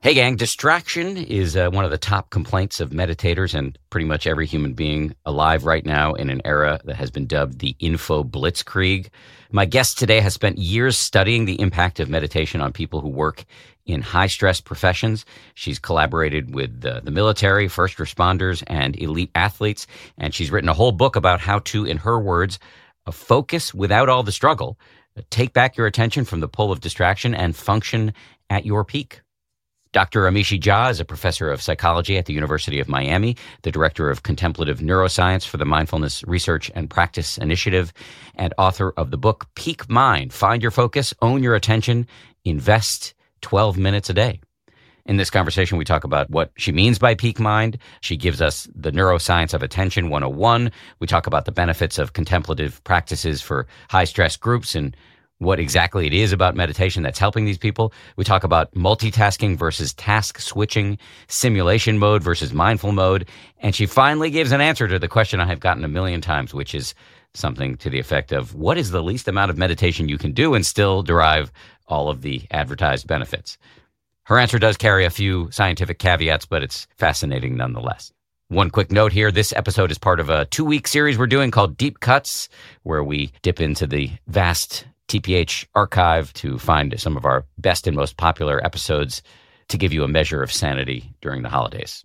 Hey, gang, distraction is uh, one of the top complaints of meditators and pretty much every human being alive right now in an era that has been dubbed the info blitzkrieg. My guest today has spent years studying the impact of meditation on people who work in high stress professions. She's collaborated with the, the military, first responders, and elite athletes. And she's written a whole book about how to, in her words, focus without all the struggle, take back your attention from the pull of distraction, and function at your peak. Dr. Amishi Jha is a professor of psychology at the University of Miami, the director of contemplative neuroscience for the Mindfulness Research and Practice Initiative, and author of the book Peak Mind Find Your Focus, Own Your Attention, Invest 12 Minutes a Day. In this conversation, we talk about what she means by peak mind. She gives us the neuroscience of attention 101. We talk about the benefits of contemplative practices for high stress groups and what exactly it is about meditation that's helping these people. We talk about multitasking versus task switching, simulation mode versus mindful mode. And she finally gives an answer to the question I have gotten a million times, which is something to the effect of what is the least amount of meditation you can do and still derive all of the advertised benefits? Her answer does carry a few scientific caveats, but it's fascinating nonetheless. One quick note here this episode is part of a two week series we're doing called Deep Cuts, where we dip into the vast TPH archive to find some of our best and most popular episodes to give you a measure of sanity during the holidays.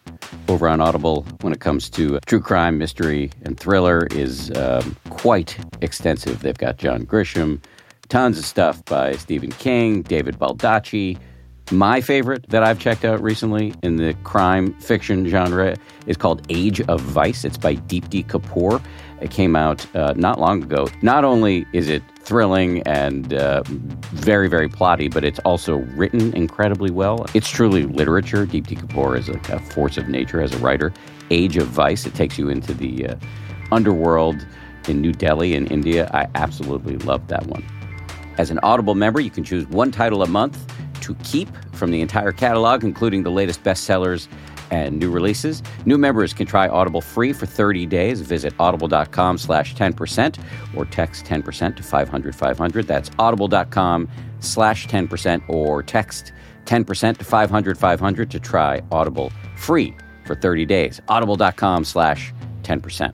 over on Audible when it comes to true crime, mystery, and thriller is um, quite extensive. They've got John Grisham, tons of stuff by Stephen King, David Baldacci. My favorite that I've checked out recently in the crime fiction genre is called Age of Vice. It's by Deepti Kapoor. It came out uh, not long ago. Not only is it thrilling and uh, very, very plotty, but it's also written incredibly well. It's truly literature. Deepti Kapoor is a, a, force of nature as a writer. Age of Vice, it takes you into the uh, underworld in New Delhi in India. I absolutely love that one. As an Audible member, you can choose one title a month to keep from the entire catalog, including the latest bestsellers and new releases. New members can try Audible free for 30 days. Visit audible.com slash 10% or text 10% to 500 500. That's audible.com slash 10% or text 10% to 500 500 to try Audible free for 30 days. Audible.com slash 10%.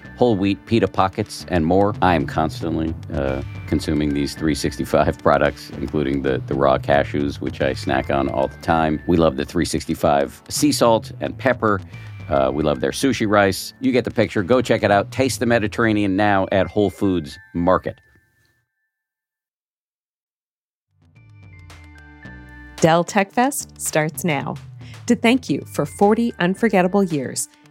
whole wheat pita pockets, and more. I am constantly uh, consuming these 365 products, including the, the raw cashews, which I snack on all the time. We love the 365 sea salt and pepper. Uh, we love their sushi rice. You get the picture. Go check it out. Taste the Mediterranean now at Whole Foods Market. Dell Tech Fest starts now. To thank you for 40 unforgettable years,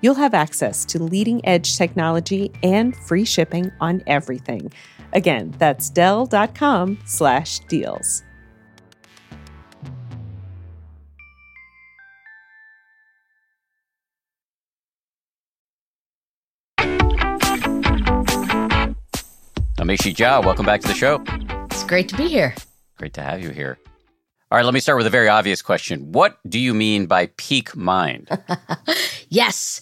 you'll have access to leading edge technology and free shipping on everything. Again, that's Dell.com slash deals. Amishi Jha, welcome back to the show. It's great to be here. Great to have you here. All right, let me start with a very obvious question. What do you mean by peak mind? yes.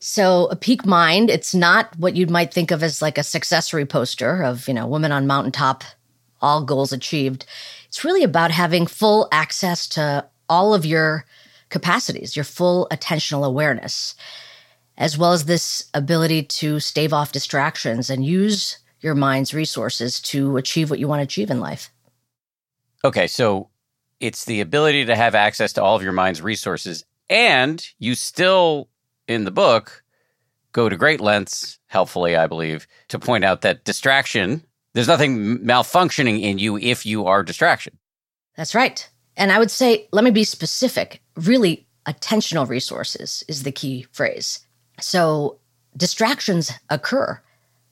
So, a peak mind, it's not what you might think of as like a successory poster of, you know, women on mountaintop, all goals achieved. It's really about having full access to all of your capacities, your full attentional awareness, as well as this ability to stave off distractions and use your mind's resources to achieve what you want to achieve in life. Okay, so it's the ability to have access to all of your mind's resources, and you still, in the book, go to great lengths, helpfully, I believe, to point out that distraction, there's nothing malfunctioning in you if you are distraction. That's right. And I would say, let me be specific. Really, attentional resources is the key phrase. So distractions occur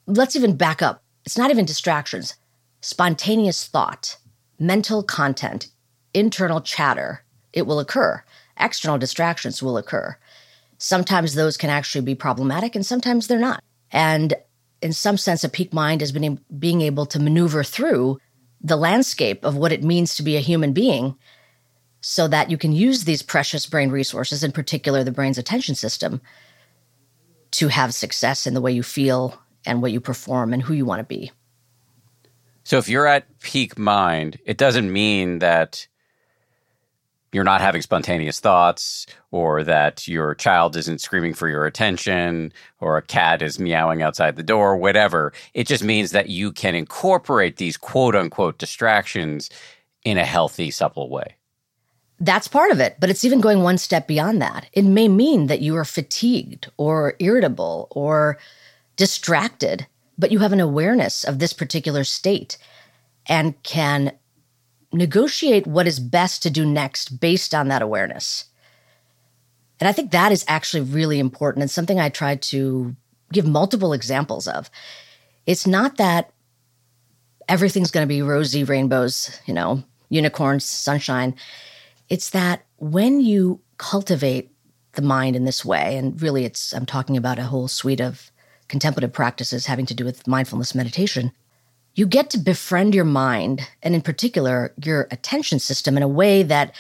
let's even back up. It's not even distractions, spontaneous thought, mental content, internal chatter. It will occur. External distractions will occur. Sometimes those can actually be problematic and sometimes they're not. And in some sense, a peak mind has been being able to maneuver through the landscape of what it means to be a human being so that you can use these precious brain resources, in particular the brain's attention system, to have success in the way you feel and what you perform and who you want to be. So if you're at peak mind, it doesn't mean that you're not having spontaneous thoughts or that your child isn't screaming for your attention or a cat is meowing outside the door, whatever. It just means that you can incorporate these quote unquote distractions in a healthy, supple way. That's part of it, but it's even going one step beyond that. It may mean that you are fatigued or irritable or distracted, but you have an awareness of this particular state and can negotiate what is best to do next based on that awareness. And I think that is actually really important and something I try to give multiple examples of. It's not that everything's going to be rosy rainbows, you know, unicorns, sunshine. It's that when you cultivate the mind in this way, and really it's, I'm talking about a whole suite of contemplative practices having to do with mindfulness meditation, you get to befriend your mind, and in particular, your attention system, in a way that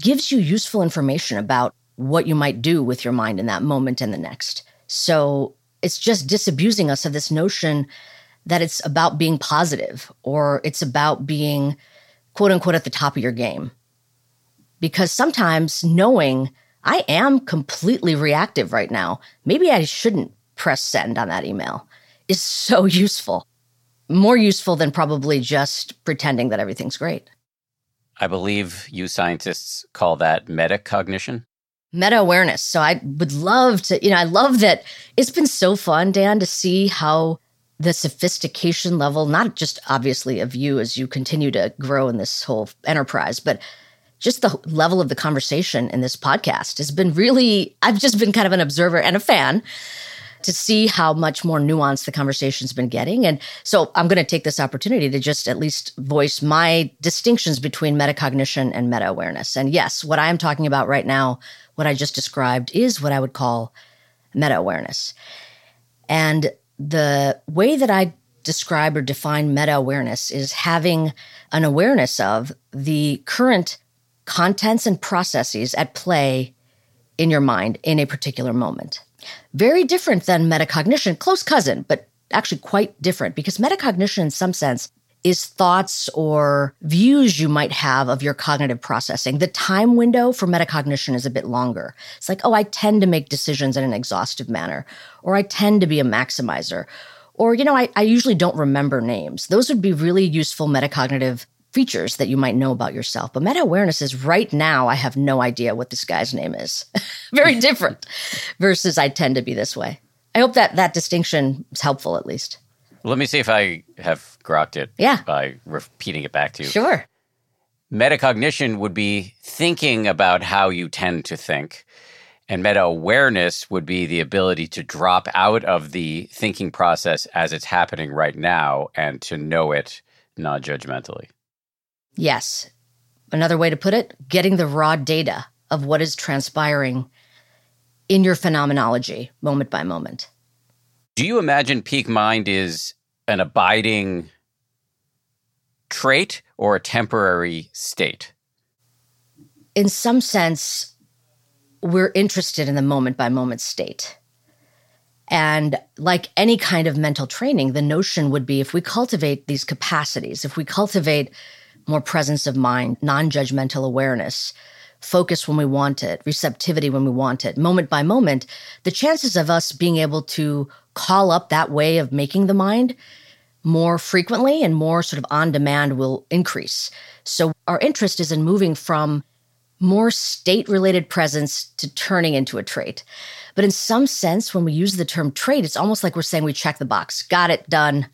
gives you useful information about what you might do with your mind in that moment and the next. So it's just disabusing us of this notion that it's about being positive or it's about being quote unquote at the top of your game. Because sometimes knowing I am completely reactive right now, maybe I shouldn't press send on that email is so useful. More useful than probably just pretending that everything's great. I believe you scientists call that metacognition. Meta awareness. So I would love to, you know, I love that it's been so fun, Dan, to see how the sophistication level, not just obviously of you as you continue to grow in this whole enterprise, but just the level of the conversation in this podcast has been really, I've just been kind of an observer and a fan to see how much more nuanced the conversation's been getting. And so I'm going to take this opportunity to just at least voice my distinctions between metacognition and meta awareness. And yes, what I am talking about right now, what I just described, is what I would call meta awareness. And the way that I describe or define meta awareness is having an awareness of the current contents and processes at play in your mind in a particular moment. Very different than metacognition, close cousin, but actually quite different because metacognition, in some sense, is thoughts or views you might have of your cognitive processing. The time window for metacognition is a bit longer. It's like, oh, I tend to make decisions in an exhaustive manner, or I tend to be a maximizer, or, you know, I, I usually don't remember names. Those would be really useful metacognitive features that you might know about yourself. But meta awareness is right now, I have no idea what this guy's name is. Very different versus I tend to be this way. I hope that that distinction is helpful at least. Let me see if I have grokked it yeah. by repeating it back to you. Sure. Metacognition would be thinking about how you tend to think. And meta awareness would be the ability to drop out of the thinking process as it's happening right now and to know it non judgmentally. Yes. Another way to put it getting the raw data of what is transpiring in your phenomenology moment by moment. Do you imagine peak mind is an abiding trait or a temporary state? In some sense, we're interested in the moment by moment state. And like any kind of mental training, the notion would be if we cultivate these capacities, if we cultivate more presence of mind, non judgmental awareness, focus when we want it, receptivity when we want it, moment by moment, the chances of us being able to call up that way of making the mind more frequently and more sort of on demand will increase. So our interest is in moving from more state related presence to turning into a trait. But in some sense, when we use the term trait, it's almost like we're saying we check the box, got it, done,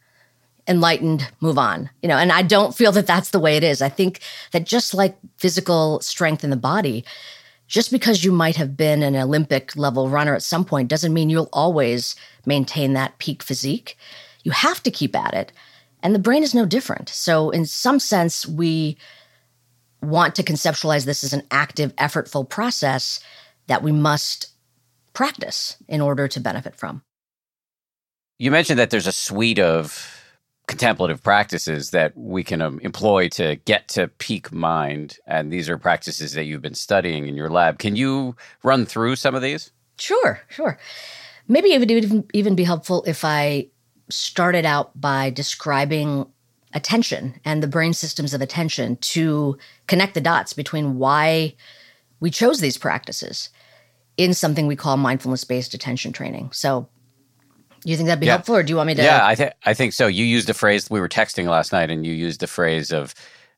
enlightened, move on. You know, and I don't feel that that's the way it is. I think that just like physical strength in the body, just because you might have been an Olympic level runner at some point doesn't mean you'll always maintain that peak physique. You have to keep at it. And the brain is no different. So, in some sense, we want to conceptualize this as an active, effortful process that we must practice in order to benefit from. You mentioned that there's a suite of contemplative practices that we can um, employ to get to peak mind. And these are practices that you've been studying in your lab. Can you run through some of these? Sure, sure. Maybe it would even, even be helpful if I started out by describing attention and the brain systems of attention to connect the dots between why we chose these practices in something we call mindfulness based attention training. So, you think that'd be yeah. helpful, or do you want me to? Yeah, I, th- I think so. You used a phrase, we were texting last night, and you used the phrase of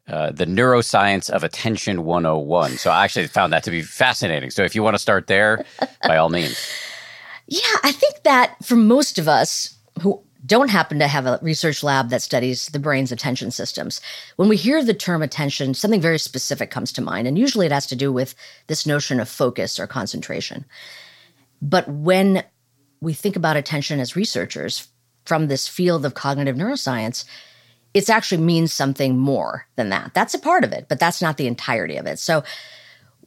uh, the neuroscience of attention 101. So, I actually found that to be fascinating. So, if you want to start there, by all means. Yeah, I think that for most of us who don't happen to have a research lab that studies the brain's attention systems. When we hear the term attention, something very specific comes to mind, and usually it has to do with this notion of focus or concentration. But when we think about attention as researchers from this field of cognitive neuroscience, it actually means something more than that. That's a part of it, but that's not the entirety of it. So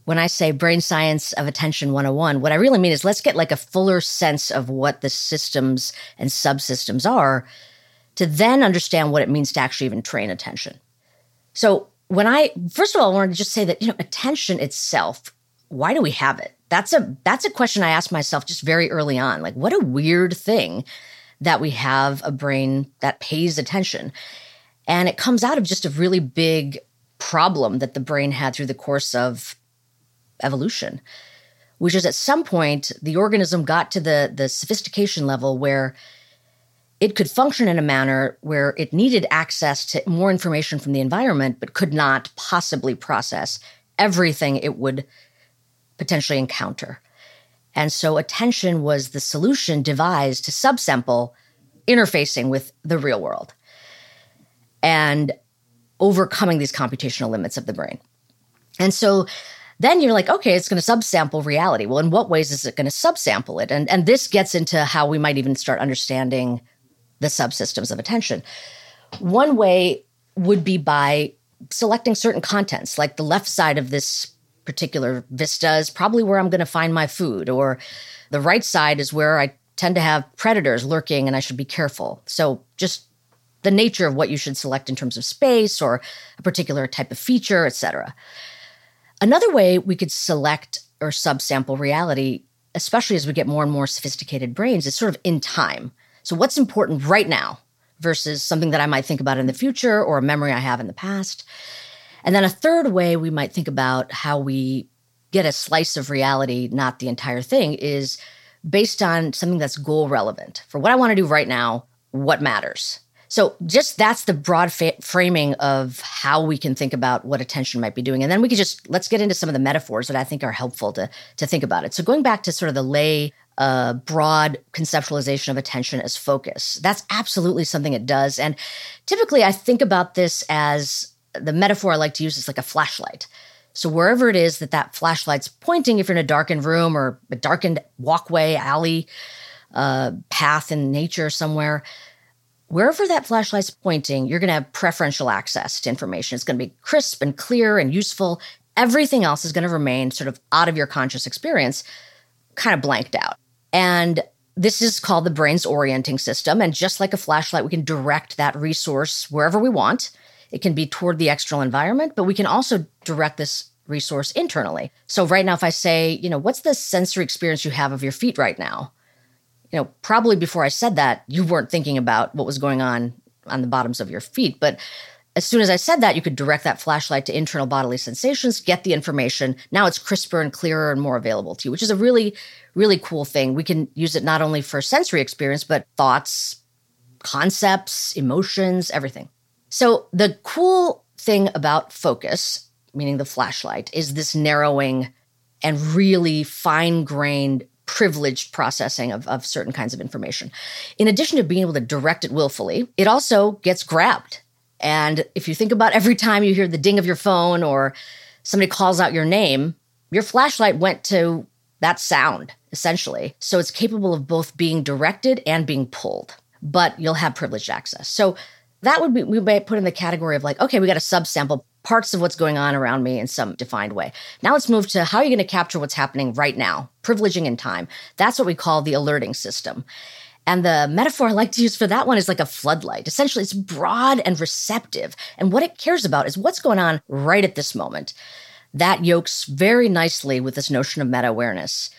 when I say brain science of attention 101, what I really mean is let's get like a fuller sense of what the systems and subsystems are to then understand what it means to actually even train attention. So, when I first of all I wanted to just say that you know attention itself, why do we have it? That's a that's a question I asked myself just very early on. Like what a weird thing that we have a brain that pays attention. And it comes out of just a really big problem that the brain had through the course of evolution, which is at some point the organism got to the, the sophistication level where it could function in a manner where it needed access to more information from the environment, but could not possibly process everything it would potentially encounter. And so attention was the solution devised to subsample interfacing with the real world and overcoming these computational limits of the brain. And so then you're like, okay, it's going to subsample reality. Well, in what ways is it going to subsample it? And, and this gets into how we might even start understanding the subsystems of attention. One way would be by selecting certain contents, like the left side of this particular vista is probably where I'm going to find my food, or the right side is where I tend to have predators lurking and I should be careful. So just the nature of what you should select in terms of space or a particular type of feature, et cetera. Another way we could select or subsample reality, especially as we get more and more sophisticated brains, is sort of in time. So, what's important right now versus something that I might think about in the future or a memory I have in the past? And then a third way we might think about how we get a slice of reality, not the entire thing, is based on something that's goal relevant. For what I want to do right now, what matters? So, just that's the broad fa- framing of how we can think about what attention might be doing. And then we could just let's get into some of the metaphors that I think are helpful to, to think about it. So, going back to sort of the lay, uh, broad conceptualization of attention as focus, that's absolutely something it does. And typically, I think about this as the metaphor I like to use is like a flashlight. So, wherever it is that that flashlight's pointing, if you're in a darkened room or a darkened walkway, alley, uh, path in nature somewhere, wherever that flashlight's pointing, you're going to have preferential access to information. It's going to be crisp and clear and useful. Everything else is going to remain sort of out of your conscious experience, kind of blanked out. And this is called the brain's orienting system. And just like a flashlight, we can direct that resource wherever we want. It can be toward the external environment, but we can also direct this resource internally. So, right now, if I say, you know, what's the sensory experience you have of your feet right now? you know, probably before I said that, you weren't thinking about what was going on on the bottoms of your feet. But as soon as I said that, you could direct that flashlight to internal bodily sensations, get the information. Now it's crisper and clearer and more available to you, which is a really, really cool thing. We can use it not only for sensory experience, but thoughts, concepts, emotions, everything. So the cool thing about focus, meaning the flashlight, is this narrowing and really fine grained privileged processing of, of certain kinds of information. In addition to being able to direct it willfully, it also gets grabbed. And if you think about every time you hear the ding of your phone or somebody calls out your name, your flashlight went to that sound, essentially. So it's capable of both being directed and being pulled, but you'll have privileged access. So that would be, we might put in the category of like, okay, we got a subsample parts of what's going on around me in some defined way. Now let's move to how are you going to capture what's happening right now, privileging in time. That's what we call the alerting system. And the metaphor I like to use for that one is like a floodlight. Essentially, it's broad and receptive. And what it cares about is what's going on right at this moment. That yokes very nicely with this notion of meta awareness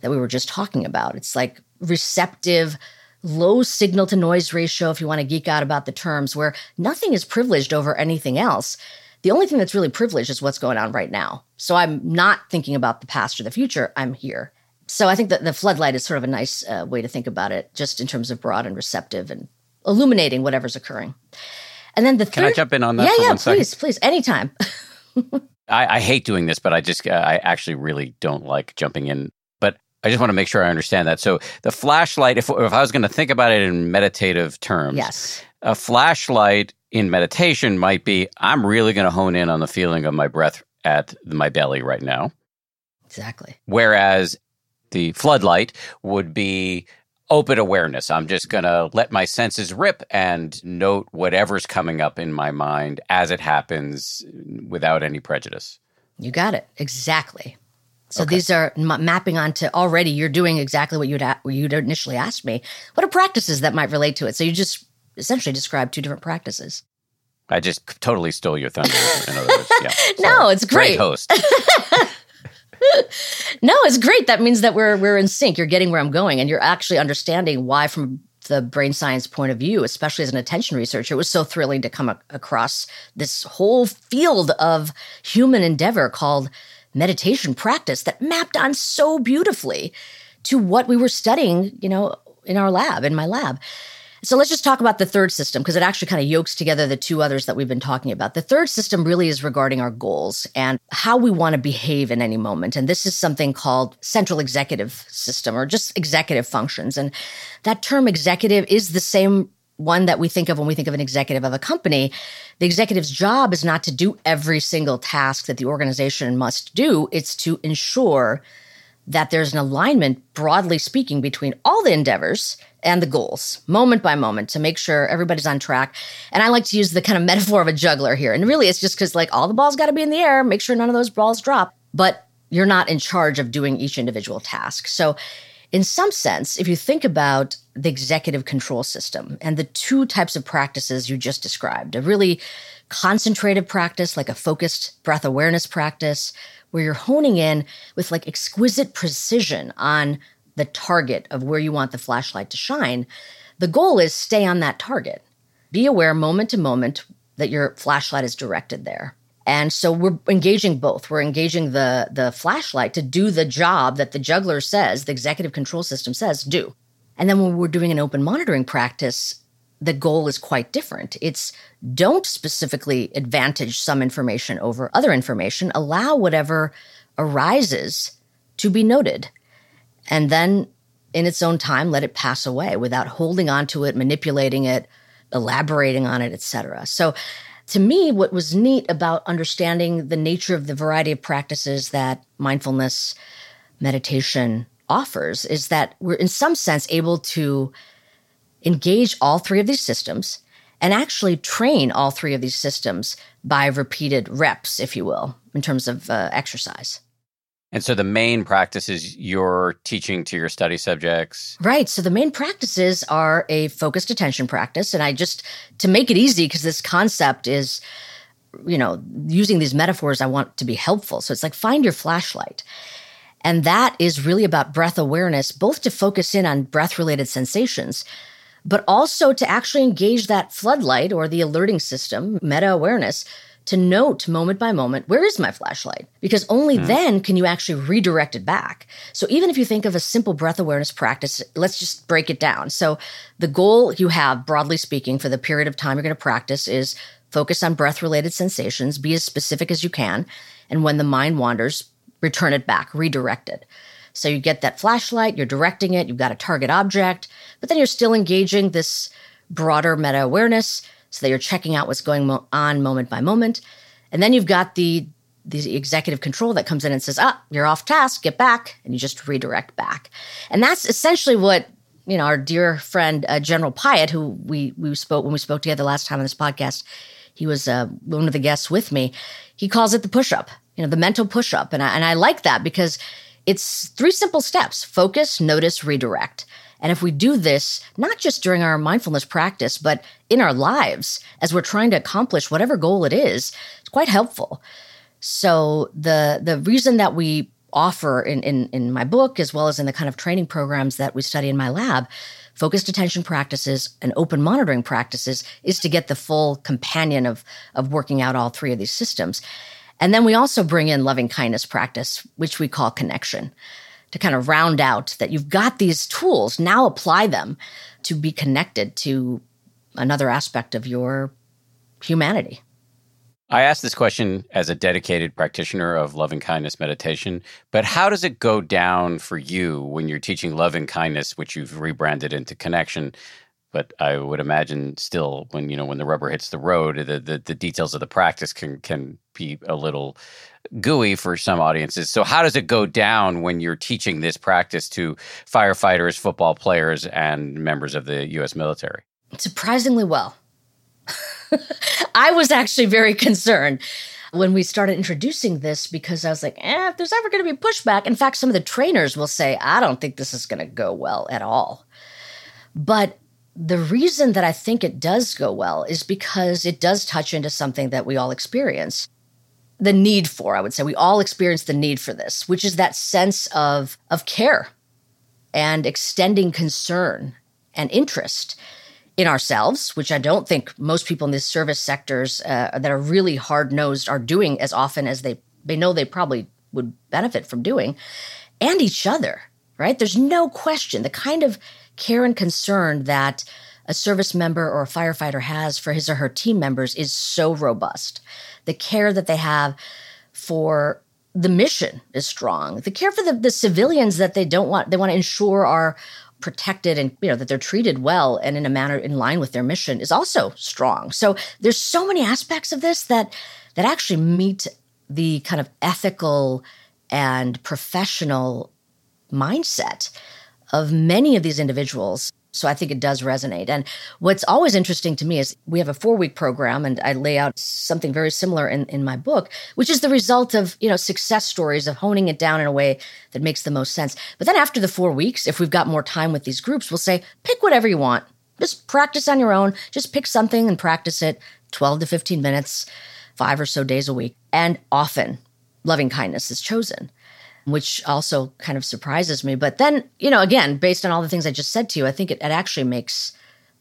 that we were just talking about. It's like receptive, low signal to noise ratio, if you want to geek out about the terms, where nothing is privileged over anything else. The only thing that's really privileged is what's going on right now. So I'm not thinking about the past or the future. I'm here. So I think that the floodlight is sort of a nice uh, way to think about it, just in terms of broad and receptive and illuminating whatever's occurring. And then the third, can I jump in on that? Yeah, yeah, please, second? please, anytime. I, I, hate doing this, but I just uh, I actually really don't like jumping in. I just want to make sure I understand that. So the flashlight, if if I was going to think about it in meditative terms, yes, a flashlight in meditation might be I'm really going to hone in on the feeling of my breath at my belly right now. Exactly. Whereas the floodlight would be open awareness. I'm just going to let my senses rip and note whatever's coming up in my mind as it happens without any prejudice. You got it. Exactly. So okay. these are m- mapping onto already you're doing exactly what you'd a- you'd initially asked me. What are practices that might relate to it? So you just essentially describe two different practices. I just totally stole your thunder. In other words, yeah. no, it's great. Great host. no, it's great. That means that we're we're in sync. You're getting where I'm going, and you're actually understanding why, from the brain science point of view, especially as an attention researcher, it was so thrilling to come a- across this whole field of human endeavor called meditation practice that mapped on so beautifully to what we were studying, you know, in our lab, in my lab. So let's just talk about the third system because it actually kind of yokes together the two others that we've been talking about. The third system really is regarding our goals and how we want to behave in any moment. And this is something called central executive system or just executive functions. And that term executive is the same one that we think of when we think of an executive of a company. The executive's job is not to do every single task that the organization must do. It's to ensure that there's an alignment, broadly speaking, between all the endeavors and the goals, moment by moment, to make sure everybody's on track. And I like to use the kind of metaphor of a juggler here. And really, it's just because, like, all the balls got to be in the air, make sure none of those balls drop. But you're not in charge of doing each individual task. So, in some sense, if you think about the executive control system and the two types of practices you just described, a really concentrated practice, like a focused breath awareness practice, where you're honing in with like exquisite precision on the target of where you want the flashlight to shine. The goal is stay on that target. Be aware moment to moment that your flashlight is directed there. And so we're engaging both. We're engaging the the flashlight to do the job that the juggler says, the executive control system says do. And then when we're doing an open monitoring practice, the goal is quite different. It's don't specifically advantage some information over other information, allow whatever arises to be noted. And then in its own time let it pass away without holding on to it, manipulating it, elaborating on it, etc. So to me what was neat about understanding the nature of the variety of practices that mindfulness meditation offers is that we're in some sense able to engage all three of these systems and actually train all three of these systems by repeated reps, if you will, in terms of uh, exercise. And so the main practices you're teaching to your study subjects? Right. So the main practices are a focused attention practice. And I just, to make it easy, because this concept is, you know, using these metaphors, I want to be helpful. So it's like find your flashlight. And that is really about breath awareness, both to focus in on breath related sensations, but also to actually engage that floodlight or the alerting system, meta awareness, to note moment by moment, where is my flashlight? Because only mm. then can you actually redirect it back. So even if you think of a simple breath awareness practice, let's just break it down. So the goal you have, broadly speaking, for the period of time you're going to practice is focus on breath related sensations, be as specific as you can. And when the mind wanders, return it back, redirect it. So you get that flashlight, you're directing it, you've got a target object, but then you're still engaging this broader meta awareness so that you're checking out what's going on moment by moment. And then you've got the the executive control that comes in and says, "Ah, you're off task, get back," and you just redirect back. And that's essentially what you know our dear friend uh, General Piatt, who we we spoke when we spoke together last time on this podcast. He was uh, one of the guests with me. He calls it the push up you know, the mental push up. And I, and I like that because it's three simple steps focus, notice, redirect. And if we do this, not just during our mindfulness practice, but in our lives as we're trying to accomplish whatever goal it is, it's quite helpful. So the the reason that we offer in, in, in my book, as well as in the kind of training programs that we study in my lab, focused attention practices and open monitoring practices is to get the full companion of, of working out all three of these systems. And then we also bring in loving kindness practice, which we call connection, to kind of round out that you've got these tools, now apply them to be connected to another aspect of your humanity. I asked this question as a dedicated practitioner of loving kindness meditation, but how does it go down for you when you're teaching loving kindness, which you've rebranded into connection? But I would imagine still when you know when the rubber hits the road, the, the, the details of the practice can can be a little gooey for some audiences. So how does it go down when you're teaching this practice to firefighters, football players, and members of the U.S. military? Surprisingly well. I was actually very concerned when we started introducing this because I was like, eh, if there's ever going to be pushback. In fact, some of the trainers will say, I don't think this is going to go well at all. But the reason that I think it does go well is because it does touch into something that we all experience. The need for, I would say, we all experience the need for this, which is that sense of, of care and extending concern and interest in ourselves, which I don't think most people in these service sectors uh, that are really hard nosed are doing as often as they, they know they probably would benefit from doing, and each other, right? There's no question the kind of care and concern that a service member or a firefighter has for his or her team members is so robust. The care that they have for the mission is strong. The care for the, the civilians that they don't want, they want to ensure are protected and you know that they're treated well and in a manner in line with their mission is also strong. So there's so many aspects of this that that actually meet the kind of ethical and professional mindset of many of these individuals. So I think it does resonate. And what's always interesting to me is we have a four week program and I lay out something very similar in, in my book, which is the result of, you know, success stories of honing it down in a way that makes the most sense. But then after the four weeks, if we've got more time with these groups, we'll say, pick whatever you want. Just practice on your own. Just pick something and practice it 12 to 15 minutes, five or so days a week. And often loving kindness is chosen which also kind of surprises me. But then, you know, again, based on all the things I just said to you, I think it, it actually makes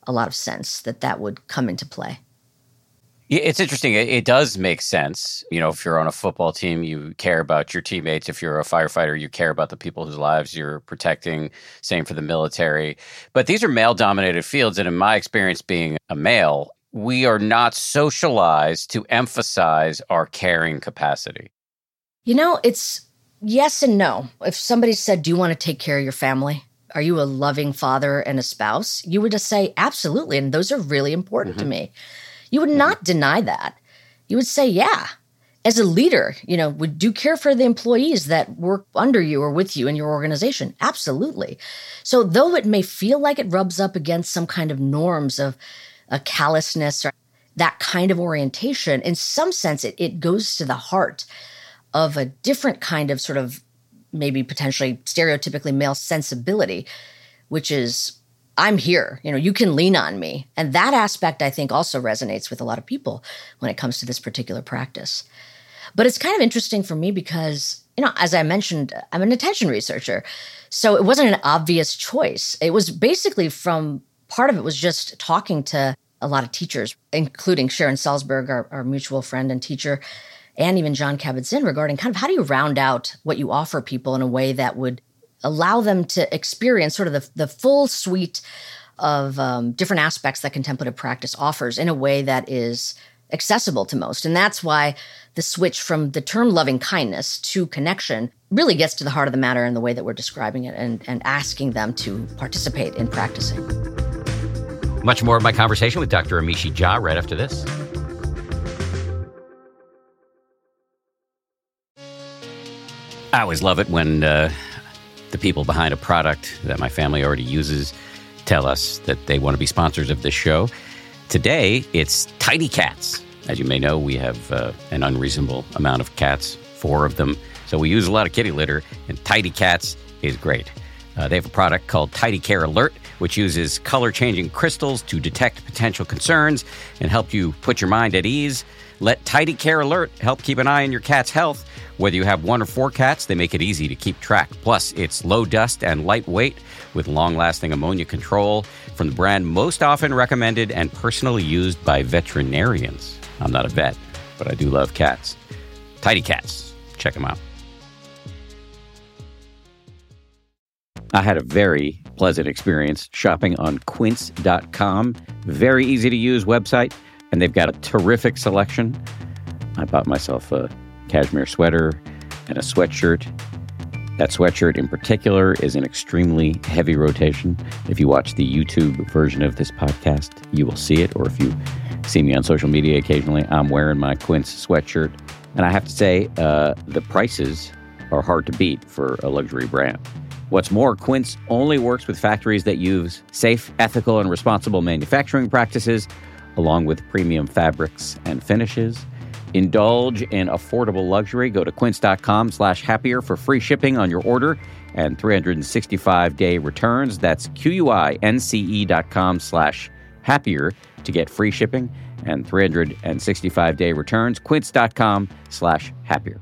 a lot of sense that that would come into play. It's interesting. It, does make sense. You know, if you're on a football team, you care about your teammates. If you're a firefighter, you care about the people whose lives you're protecting. Same for the military. But these are male dominated fields. And in my experience, being a male, we are not socialized to emphasize our caring capacity. You know, it's yes and no. If somebody said, Do you want to take care of your family? Are you a loving father and a spouse? You would just say, Absolutely. And those are really important mm-hmm. to me. You would not deny that. You would say, yeah. As a leader, you know, would you care for the employees that work under you or with you in your organization? Absolutely. So, though it may feel like it rubs up against some kind of norms of a callousness or that kind of orientation, in some sense, it, it goes to the heart of a different kind of sort of maybe potentially stereotypically male sensibility, which is I'm here. You know, you can lean on me. And that aspect, I think, also resonates with a lot of people when it comes to this particular practice. But it's kind of interesting for me because, you know, as I mentioned, I'm an attention researcher. So it wasn't an obvious choice. It was basically from part of it was just talking to a lot of teachers, including Sharon Salzberg, our, our mutual friend and teacher, and even Jon Kabat-Zinn regarding kind of how do you round out what you offer people in a way that would allow them to experience sort of the, the full suite of um, different aspects that contemplative practice offers in a way that is accessible to most. And that's why the switch from the term loving kindness to connection really gets to the heart of the matter in the way that we're describing it and, and asking them to participate in practicing. Much more of my conversation with Dr. Amishi Jha right after this. I always love it when uh, the people behind a product that my family already uses tell us that they want to be sponsors of this show. Today, it's Tidy Cats. As you may know, we have uh, an unreasonable amount of cats, four of them. So we use a lot of kitty litter, and Tidy Cats is great. Uh, they have a product called Tidy Care Alert, which uses color changing crystals to detect potential concerns and help you put your mind at ease. Let Tidy Care Alert help keep an eye on your cat's health whether you have one or four cats, they make it easy to keep track. Plus, it's low dust and lightweight with long lasting ammonia control from the brand most often recommended and personally used by veterinarians. I'm not a vet, but I do love cats. Tidy Cats. Check them out. I had a very pleasant experience shopping on quince.com. Very easy to use website, and they've got a terrific selection. I bought myself a cashmere sweater, and a sweatshirt. That sweatshirt in particular is an extremely heavy rotation. If you watch the YouTube version of this podcast, you will see it. Or if you see me on social media occasionally, I'm wearing my Quince sweatshirt. And I have to say, uh, the prices are hard to beat for a luxury brand. What's more, Quince only works with factories that use safe, ethical, and responsible manufacturing practices, along with premium fabrics and finishes. Indulge in affordable luxury. Go to quince.com slash happier for free shipping on your order and 365 day returns. That's Q-U-I-N-C-E dot com slash happier to get free shipping and 365 day returns. Quince.com slash happier.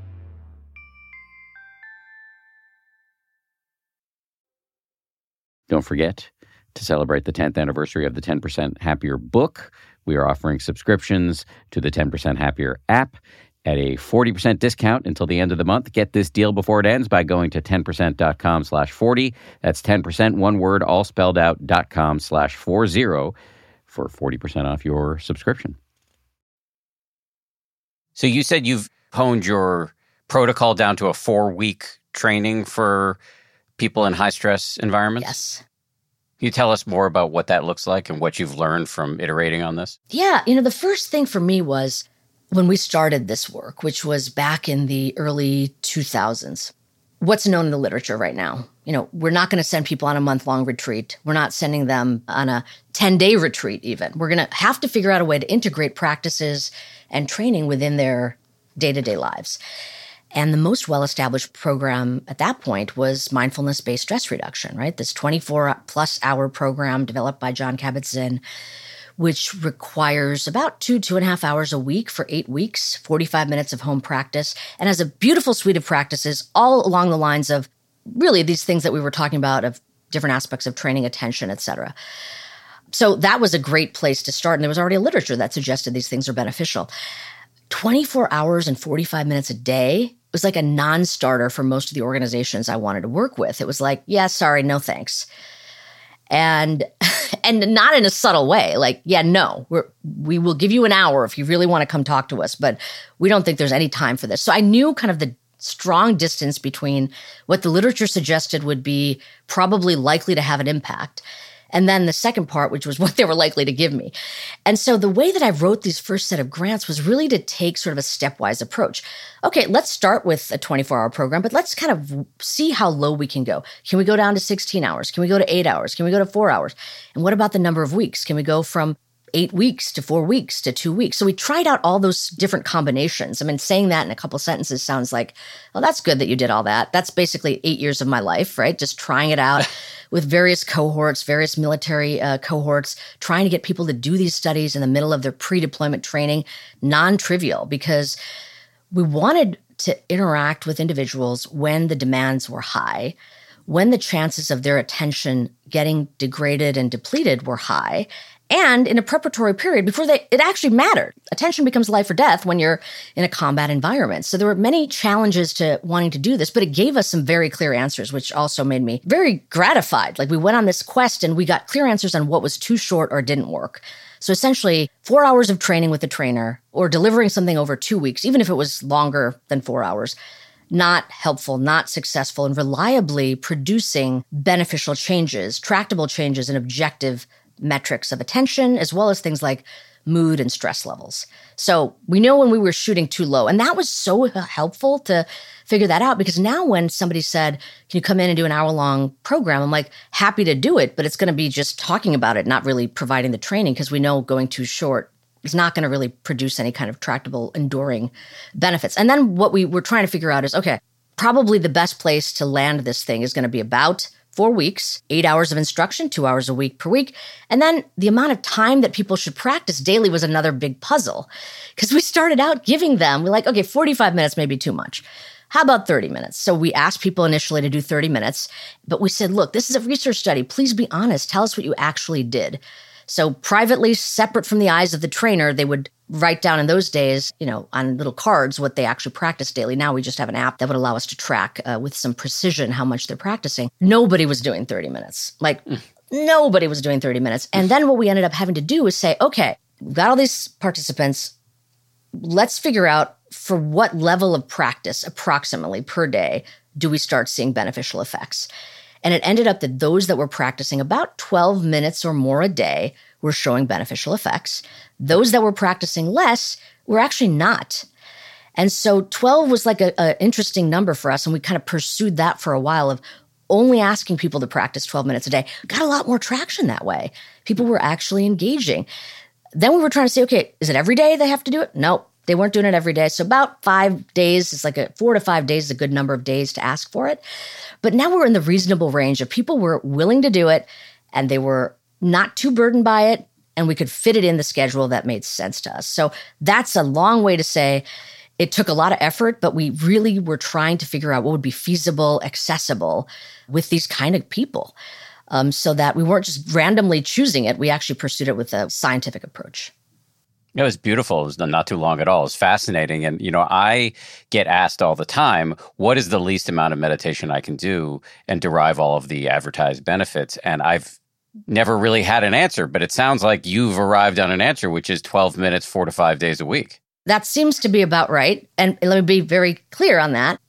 Don't forget to celebrate the 10th anniversary of the 10% Happier book. We are offering subscriptions to the 10% Happier app at a 40% discount until the end of the month. Get this deal before it ends by going to 10%.com slash 40. That's 10%, one word, all spelled out, dot com slash 40 for 40% off your subscription. So you said you've honed your protocol down to a four week training for people in high stress environments? Yes. Can you tell us more about what that looks like and what you've learned from iterating on this? Yeah. You know, the first thing for me was when we started this work, which was back in the early 2000s. What's known in the literature right now? You know, we're not going to send people on a month long retreat. We're not sending them on a 10 day retreat, even. We're going to have to figure out a way to integrate practices and training within their day to day lives. And the most well established program at that point was mindfulness based stress reduction, right? This 24 plus hour program developed by Jon Kabat Zinn, which requires about two, two and a half hours a week for eight weeks, 45 minutes of home practice, and has a beautiful suite of practices all along the lines of really these things that we were talking about of different aspects of training attention, et cetera. So that was a great place to start. And there was already a literature that suggested these things are beneficial. 24 hours and 45 minutes a day was like a non starter for most of the organizations I wanted to work with. It was like, yeah, sorry, no thanks. And and not in a subtle way. Like, yeah, no, we're, we will give you an hour if you really want to come talk to us, but we don't think there's any time for this. So I knew kind of the strong distance between what the literature suggested would be probably likely to have an impact and then the second part, which was what they were likely to give me. And so the way that I wrote these first set of grants was really to take sort of a stepwise approach. Okay, let's start with a 24 hour program, but let's kind of see how low we can go. Can we go down to 16 hours? Can we go to eight hours? Can we go to four hours? And what about the number of weeks? Can we go from eight weeks to four weeks to two weeks. So we tried out all those different combinations. I mean, saying that in a couple sentences sounds like, well, that's good that you did all that. That's basically eight years of my life, right? Just trying it out. with various cohorts, various military uh, cohorts, trying to get people to do these studies in the middle of their pre deployment training, non trivial, because we wanted to interact with individuals when the demands were high, when the chances of their attention getting degraded and depleted were high, and in a preparatory period before they it actually mattered. Attention becomes life or death when you're in a combat environment. So there were many challenges to wanting to do this, but it gave us some very clear answers, which also made me very gratified. Like we went on this quest and we got clear answers on what was too short or didn't work. So essentially, four hours of training with a trainer or delivering something over two weeks, even if it was longer than four hours, not helpful, not successful, and reliably producing beneficial changes, tractable changes, and objective metrics of attention, as well as things like mood and stress levels. So we know when we were shooting too low. And that was so helpful to figure that out because now when somebody said, Can you come in and do an hour long program? I'm like, happy to do it, but it's going to be just talking about it, not really providing the training because we know going too short is not going to really produce any kind of tractable, enduring benefits. And then what we were trying to figure out is okay, probably the best place to land this thing is going to be about four weeks, eight hours of instruction, two hours a week per week. And then the amount of time that people should practice daily was another big puzzle. Because we started out giving them, we're like, okay, 45 minutes may be too much. How about 30 minutes? So we asked people initially to do 30 minutes, but we said, look, this is a research study. Please be honest. Tell us what you actually did. So privately, separate from the eyes of the trainer, they would write down in those days, you know, on little cards what they actually practice daily. Now we just have an app that would allow us to track uh, with some precision how much they're practicing. Nobody was doing 30 minutes. Like mm. nobody was doing 30 minutes. And then what we ended up having to do is say, okay, we've got all these participants. Let's figure out for what level of practice approximately per day do we start seeing beneficial effects. And it ended up that those that were practicing about 12 minutes or more a day were showing beneficial effects. Those that were practicing less were actually not. And so 12 was like an interesting number for us. And we kind of pursued that for a while of only asking people to practice 12 minutes a day. Got a lot more traction that way. People were actually engaging. Then we were trying to say, okay, is it every day they have to do it? No, they weren't doing it every day. So about five days, is like a four to five days is a good number of days to ask for it. But now we're in the reasonable range of people were willing to do it and they were not too burdened by it. And we could fit it in the schedule that made sense to us. So that's a long way to say it took a lot of effort, but we really were trying to figure out what would be feasible, accessible with these kind of people. Um, so that we weren't just randomly choosing it. We actually pursued it with a scientific approach. It was beautiful. It was not too long at all. It was fascinating. And, you know, I get asked all the time, what is the least amount of meditation I can do and derive all of the advertised benefits? And I've never really had an answer, but it sounds like you've arrived on an answer, which is 12 minutes, four to five days a week. That seems to be about right. And let me be very clear on that.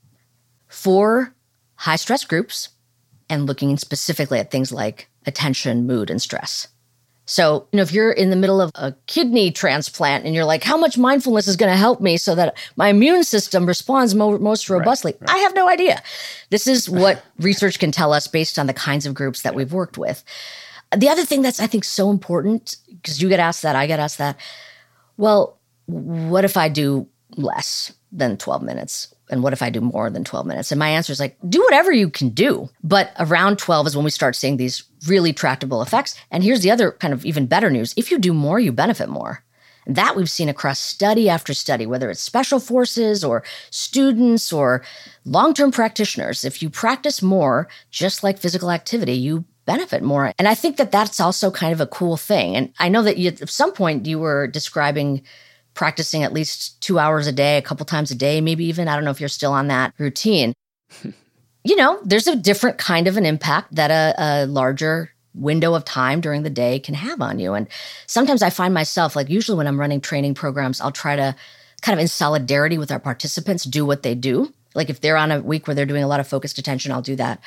For high stress groups and looking specifically at things like attention, mood, and stress. So, you know, if you're in the middle of a kidney transplant and you're like, how much mindfulness is going to help me so that my immune system responds mo- most robustly? Right, right. I have no idea. This is what research can tell us based on the kinds of groups that we've worked with. The other thing that's, I think, so important, because you get asked that, I get asked that. Well, what if I do less than 12 minutes? And what if I do more than 12 minutes? And my answer is like, do whatever you can do. But around 12 is when we start seeing these really tractable effects. And here's the other kind of even better news if you do more, you benefit more. That we've seen across study after study, whether it's special forces or students or long term practitioners. If you practice more, just like physical activity, you benefit more. And I think that that's also kind of a cool thing. And I know that you, at some point you were describing practicing at least two hours a day, a couple times a day, maybe even. I don't know if you're still on that routine. you know, there's a different kind of an impact that a, a larger window of time during the day can have on you. And sometimes I find myself, like, usually when I'm running training programs, I'll try to kind of in solidarity with our participants do what they do. Like if they're on a week where they're doing a lot of focused attention, I'll do that.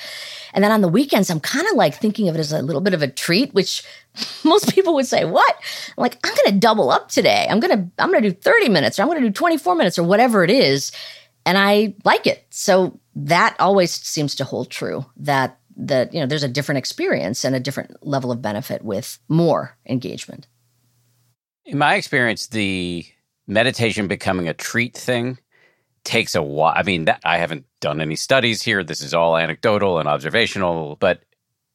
And then on the weekends, I'm kind of like thinking of it as a little bit of a treat, which most people would say, "What?" I'm like, I'm going to double up today. I'm going to I'm going to do 30 minutes or I'm going to do 24 minutes or whatever it is, and I like it. So that always seems to hold true that that you know there's a different experience and a different level of benefit with more engagement. In my experience, the meditation becoming a treat thing takes a while. I mean, that, I haven't done any studies here. This is all anecdotal and observational. But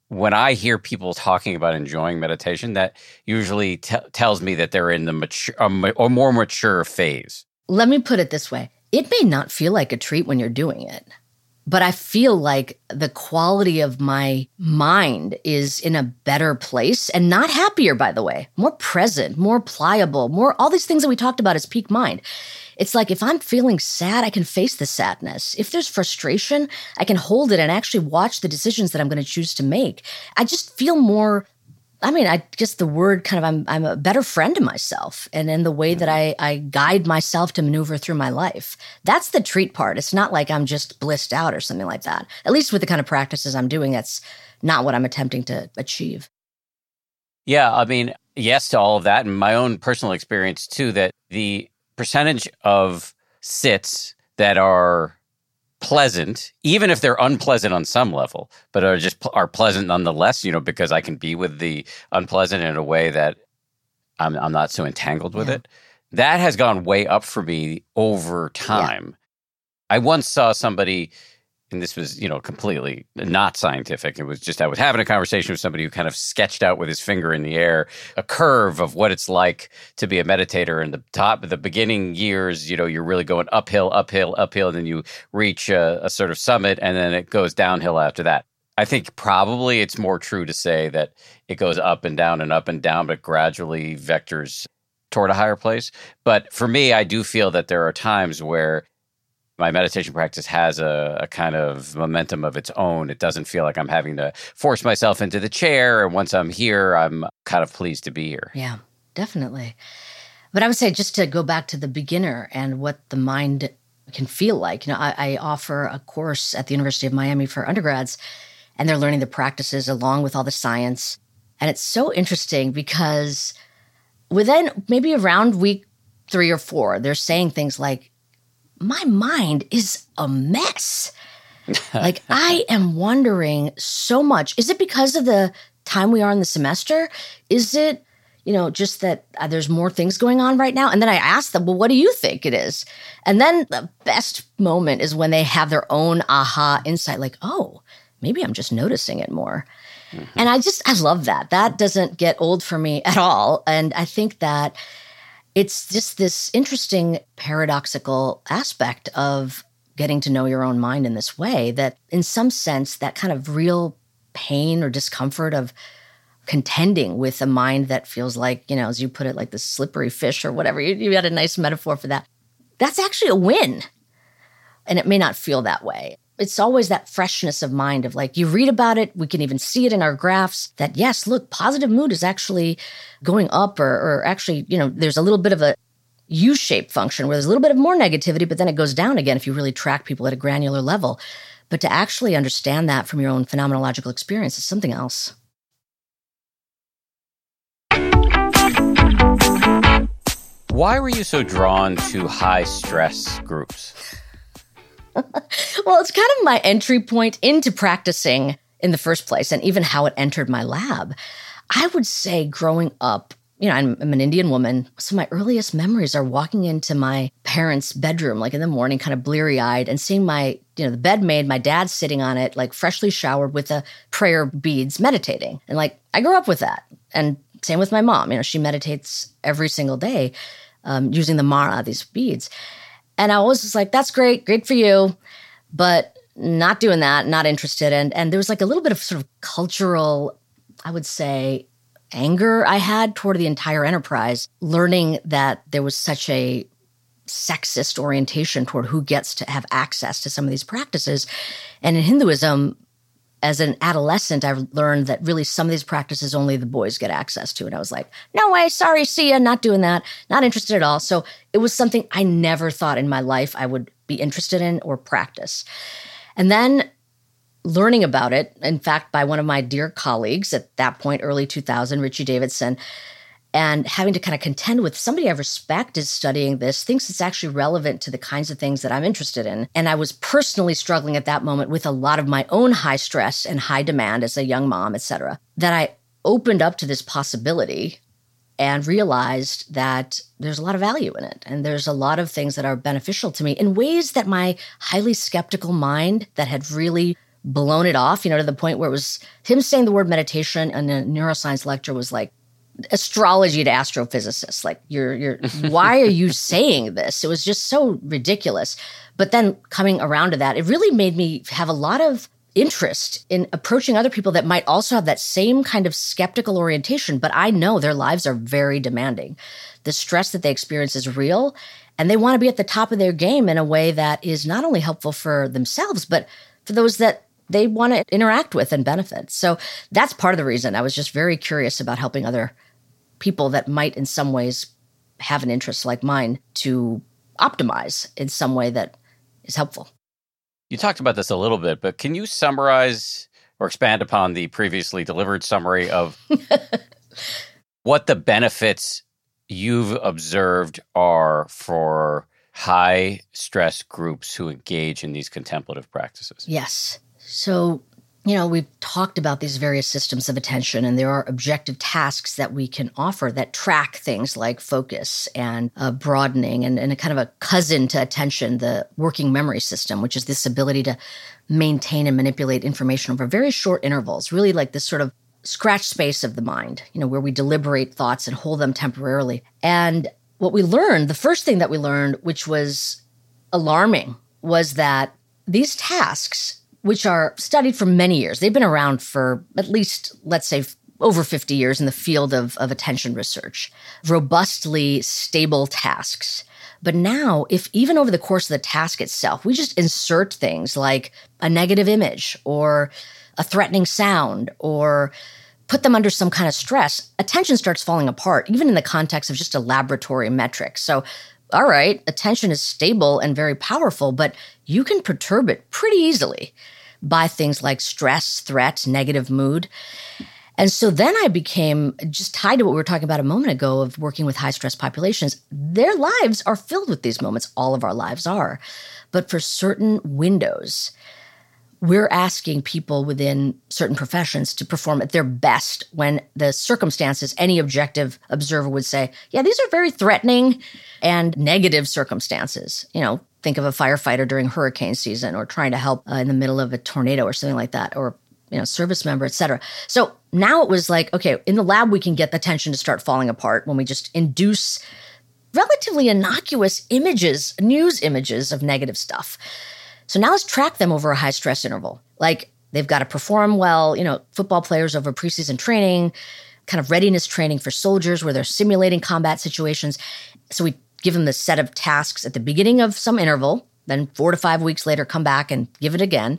when I hear people talking about enjoying meditation, that usually t- tells me that they're in the mature or more mature phase. Let me put it this way it may not feel like a treat when you're doing it. But I feel like the quality of my mind is in a better place and not happier, by the way, more present, more pliable, more all these things that we talked about as peak mind. It's like if I'm feeling sad, I can face the sadness. If there's frustration, I can hold it and actually watch the decisions that I'm going to choose to make. I just feel more I mean, I guess the word kind of I'm I'm a better friend to myself and in the way that mm-hmm. I I guide myself to maneuver through my life. That's the treat part. It's not like I'm just blissed out or something like that. At least with the kind of practices I'm doing, that's not what I'm attempting to achieve. Yeah, I mean, yes to all of that and my own personal experience too that the percentage of sits that are pleasant, even if they're unpleasant on some level, but are just are pleasant nonetheless. You know, because I can be with the unpleasant in a way that I'm I'm not so entangled with yeah. it. That has gone way up for me over time. Yeah. I once saw somebody and this was you know completely not scientific it was just i was having a conversation with somebody who kind of sketched out with his finger in the air a curve of what it's like to be a meditator In the top the beginning years you know you're really going uphill uphill uphill and then you reach a, a sort of summit and then it goes downhill after that I think probably it's more true to say that it goes up and down and up and down, but gradually vectors toward a higher place. But for me, I do feel that there are times where my meditation practice has a, a, kind of momentum of its own. It doesn't feel like I'm having to force myself into the chair. And once I'm here, I'm kind of pleased to be here. Yeah, definitely. But I would say just to go back to the beginner and what the mind can feel like. You know, I, I offer a course at the University of Miami for undergrads, and they're learning the practices along with all the science. And it's so interesting because within maybe around week three or four, they're saying things like, my mind is a mess. like I am wondering so much. Is it because of the time we are in the semester? Is it, you know, just that uh, there's more things going on right now? And then I ask them, well, what do you think it is? And then the best moment is when they have their own aha insight, like, oh, maybe I'm just noticing it more. Mm-hmm. And I just, I love that. That doesn't get old for me at all. And I think that it's just this interesting paradoxical aspect of getting to know your own mind in this way that in some sense that kind of real pain or discomfort of contending with a mind that feels like you know as you put it like the slippery fish or whatever you, you had a nice metaphor for that. That's actually a win. And it may not feel that way it's always that freshness of mind of like you read about it we can even see it in our graphs that yes look positive mood is actually going up or, or actually you know there's a little bit of a u-shaped function where there's a little bit of more negativity but then it goes down again if you really track people at a granular level. But to actually understand that from your own phenomenological experience is something else. Why were you so drawn to high stress groups well, it's kind of my entry point into practicing in the first place and even how it entered my lab. I would say growing up, you know, I'm, I'm, an Indian woman. So my earliest memories are walking into my parents' bedroom, like in the morning, kind of bleary eyed, and seeing my, you know, the bed made, my dad sitting on it, like freshly showered with the prayer beads, meditating. And like, I grew up with that. And same with my mom. You know, she meditates every single day um, using the mala, these beads. And I was just like, that's great, great for you. But not doing that, not interested. And and there was like a little bit of sort of cultural, I would say, anger I had toward the entire enterprise, learning that there was such a sexist orientation toward who gets to have access to some of these practices. And in Hinduism, as an adolescent, I learned that really some of these practices only the boys get access to. And I was like, no way, sorry, see ya, not doing that, not interested at all. So it was something I never thought in my life I would be interested in or practice. And then learning about it, in fact, by one of my dear colleagues at that point, early 2000, Richie Davidson, and having to kind of contend with somebody I respect is studying this, thinks it's actually relevant to the kinds of things that I'm interested in. And I was personally struggling at that moment with a lot of my own high stress and high demand as a young mom, et cetera, that I opened up to this possibility and realized that there's a lot of value in it. And there's a lot of things that are beneficial to me in ways that my highly skeptical mind that had really blown it off, you know, to the point where it was him saying the word meditation in a neuroscience lecture was like astrology to astrophysicists. Like, you're, you're, why are you saying this? It was just so ridiculous. But then coming around to that, it really made me have a lot of interest in approaching other people that might also have that same kind of skeptical orientation, but I know their lives are very demanding. The stress that they experience is real, and they want to be at the top of their game in a way that is not only helpful for themselves, but for those that they want to interact with and benefit. So that's part of the reason I was just very curious about helping other people that might, in some ways, have an interest like mine to optimize in some way that is helpful. You talked about this a little bit, but can you summarize or expand upon the previously delivered summary of what the benefits you've observed are for high stress groups who engage in these contemplative practices? Yes. So, you know, we've talked about these various systems of attention, and there are objective tasks that we can offer that track things like focus and uh, broadening, and, and a kind of a cousin to attention, the working memory system, which is this ability to maintain and manipulate information over very short intervals, really like this sort of scratch space of the mind, you know, where we deliberate thoughts and hold them temporarily. And what we learned, the first thing that we learned, which was alarming, was that these tasks which are studied for many years. They've been around for at least, let's say, over 50 years in the field of, of attention research, robustly stable tasks. But now, if even over the course of the task itself, we just insert things like a negative image or a threatening sound or put them under some kind of stress, attention starts falling apart, even in the context of just a laboratory metric. So, all right, attention is stable and very powerful, but you can perturb it pretty easily by things like stress, threat, negative mood. And so then I became just tied to what we were talking about a moment ago of working with high stress populations. Their lives are filled with these moments. All of our lives are. But for certain windows, we're asking people within certain professions to perform at their best when the circumstances, any objective observer would say, yeah, these are very threatening and negative circumstances. You know, think of a firefighter during hurricane season or trying to help uh, in the middle of a tornado or something like that, or you know, service member, et cetera. So now it was like, okay, in the lab, we can get the tension to start falling apart when we just induce relatively innocuous images, news images of negative stuff. So now let's track them over a high stress interval. Like they've got to perform well, you know, football players over preseason training, kind of readiness training for soldiers where they're simulating combat situations. So we give them the set of tasks at the beginning of some interval, then four to five weeks later, come back and give it again.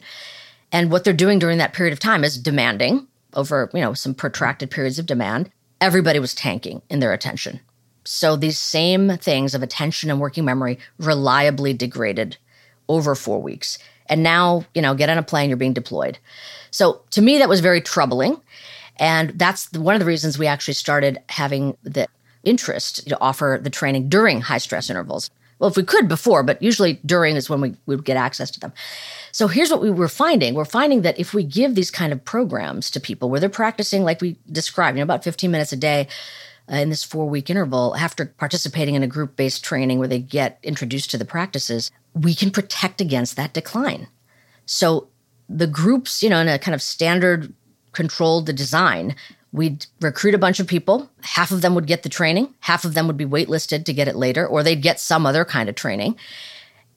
And what they're doing during that period of time is demanding over, you know, some protracted periods of demand. Everybody was tanking in their attention. So these same things of attention and working memory reliably degraded over four weeks. And now, you know, get on a plane, you're being deployed. So to me, that was very troubling. And that's one of the reasons we actually started having the interest to offer the training during high stress intervals. Well, if we could before, but usually during is when we would get access to them. So here's what we were finding. We're finding that if we give these kind of programs to people where they're practicing, like we described, you know, about 15 minutes a day, uh, in this four week interval after participating in a group based training where they get introduced to the practices, we can protect against that decline. So the groups, you know, in a kind of standard controlled design, we'd recruit a bunch of people. Half of them would get the training, half of them would be waitlisted to get it later, or they'd get some other kind of training.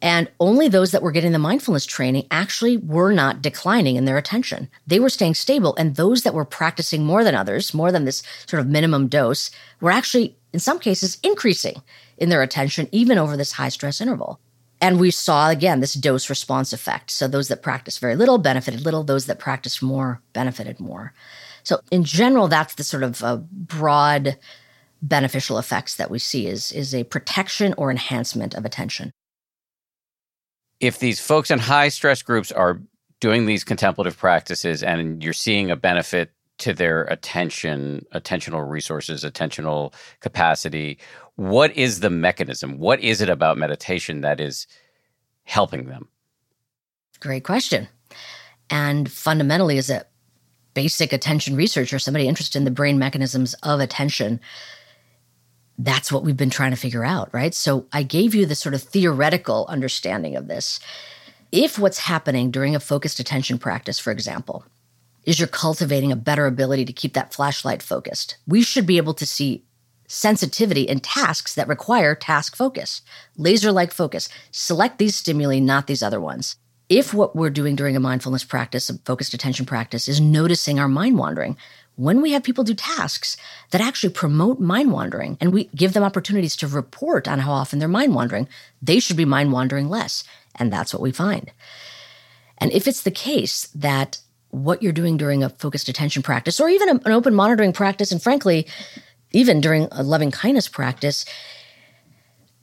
And only those that were getting the mindfulness training actually were not declining in their attention. They were staying stable. And those that were practicing more than others, more than this sort of minimum dose, were actually, in some cases, increasing in their attention, even over this high stress interval. And we saw again this dose response effect. So those that practiced very little benefited little, those that practiced more benefited more. So in general, that's the sort of uh, broad beneficial effects that we see is, is a protection or enhancement of attention if these folks in high stress groups are doing these contemplative practices and you're seeing a benefit to their attention, attentional resources, attentional capacity, what is the mechanism? What is it about meditation that is helping them? Great question. And fundamentally, as a basic attention researcher, somebody interested in the brain mechanisms of attention, that's what we've been trying to figure out, right? So I gave you the sort of theoretical understanding of this. If what's happening during a focused attention practice, for example, is you're cultivating a better ability to keep that flashlight focused, we should be able to see sensitivity in tasks that require task focus, laser like focus. Select these stimuli, not these other ones. If what we're doing during a mindfulness practice, a focused attention practice, is noticing our mind wandering, when we have people do tasks that actually promote mind wandering and we give them opportunities to report on how often they're mind wandering, they should be mind wandering less. And that's what we find. And if it's the case that what you're doing during a focused attention practice or even an open monitoring practice, and frankly, even during a loving kindness practice,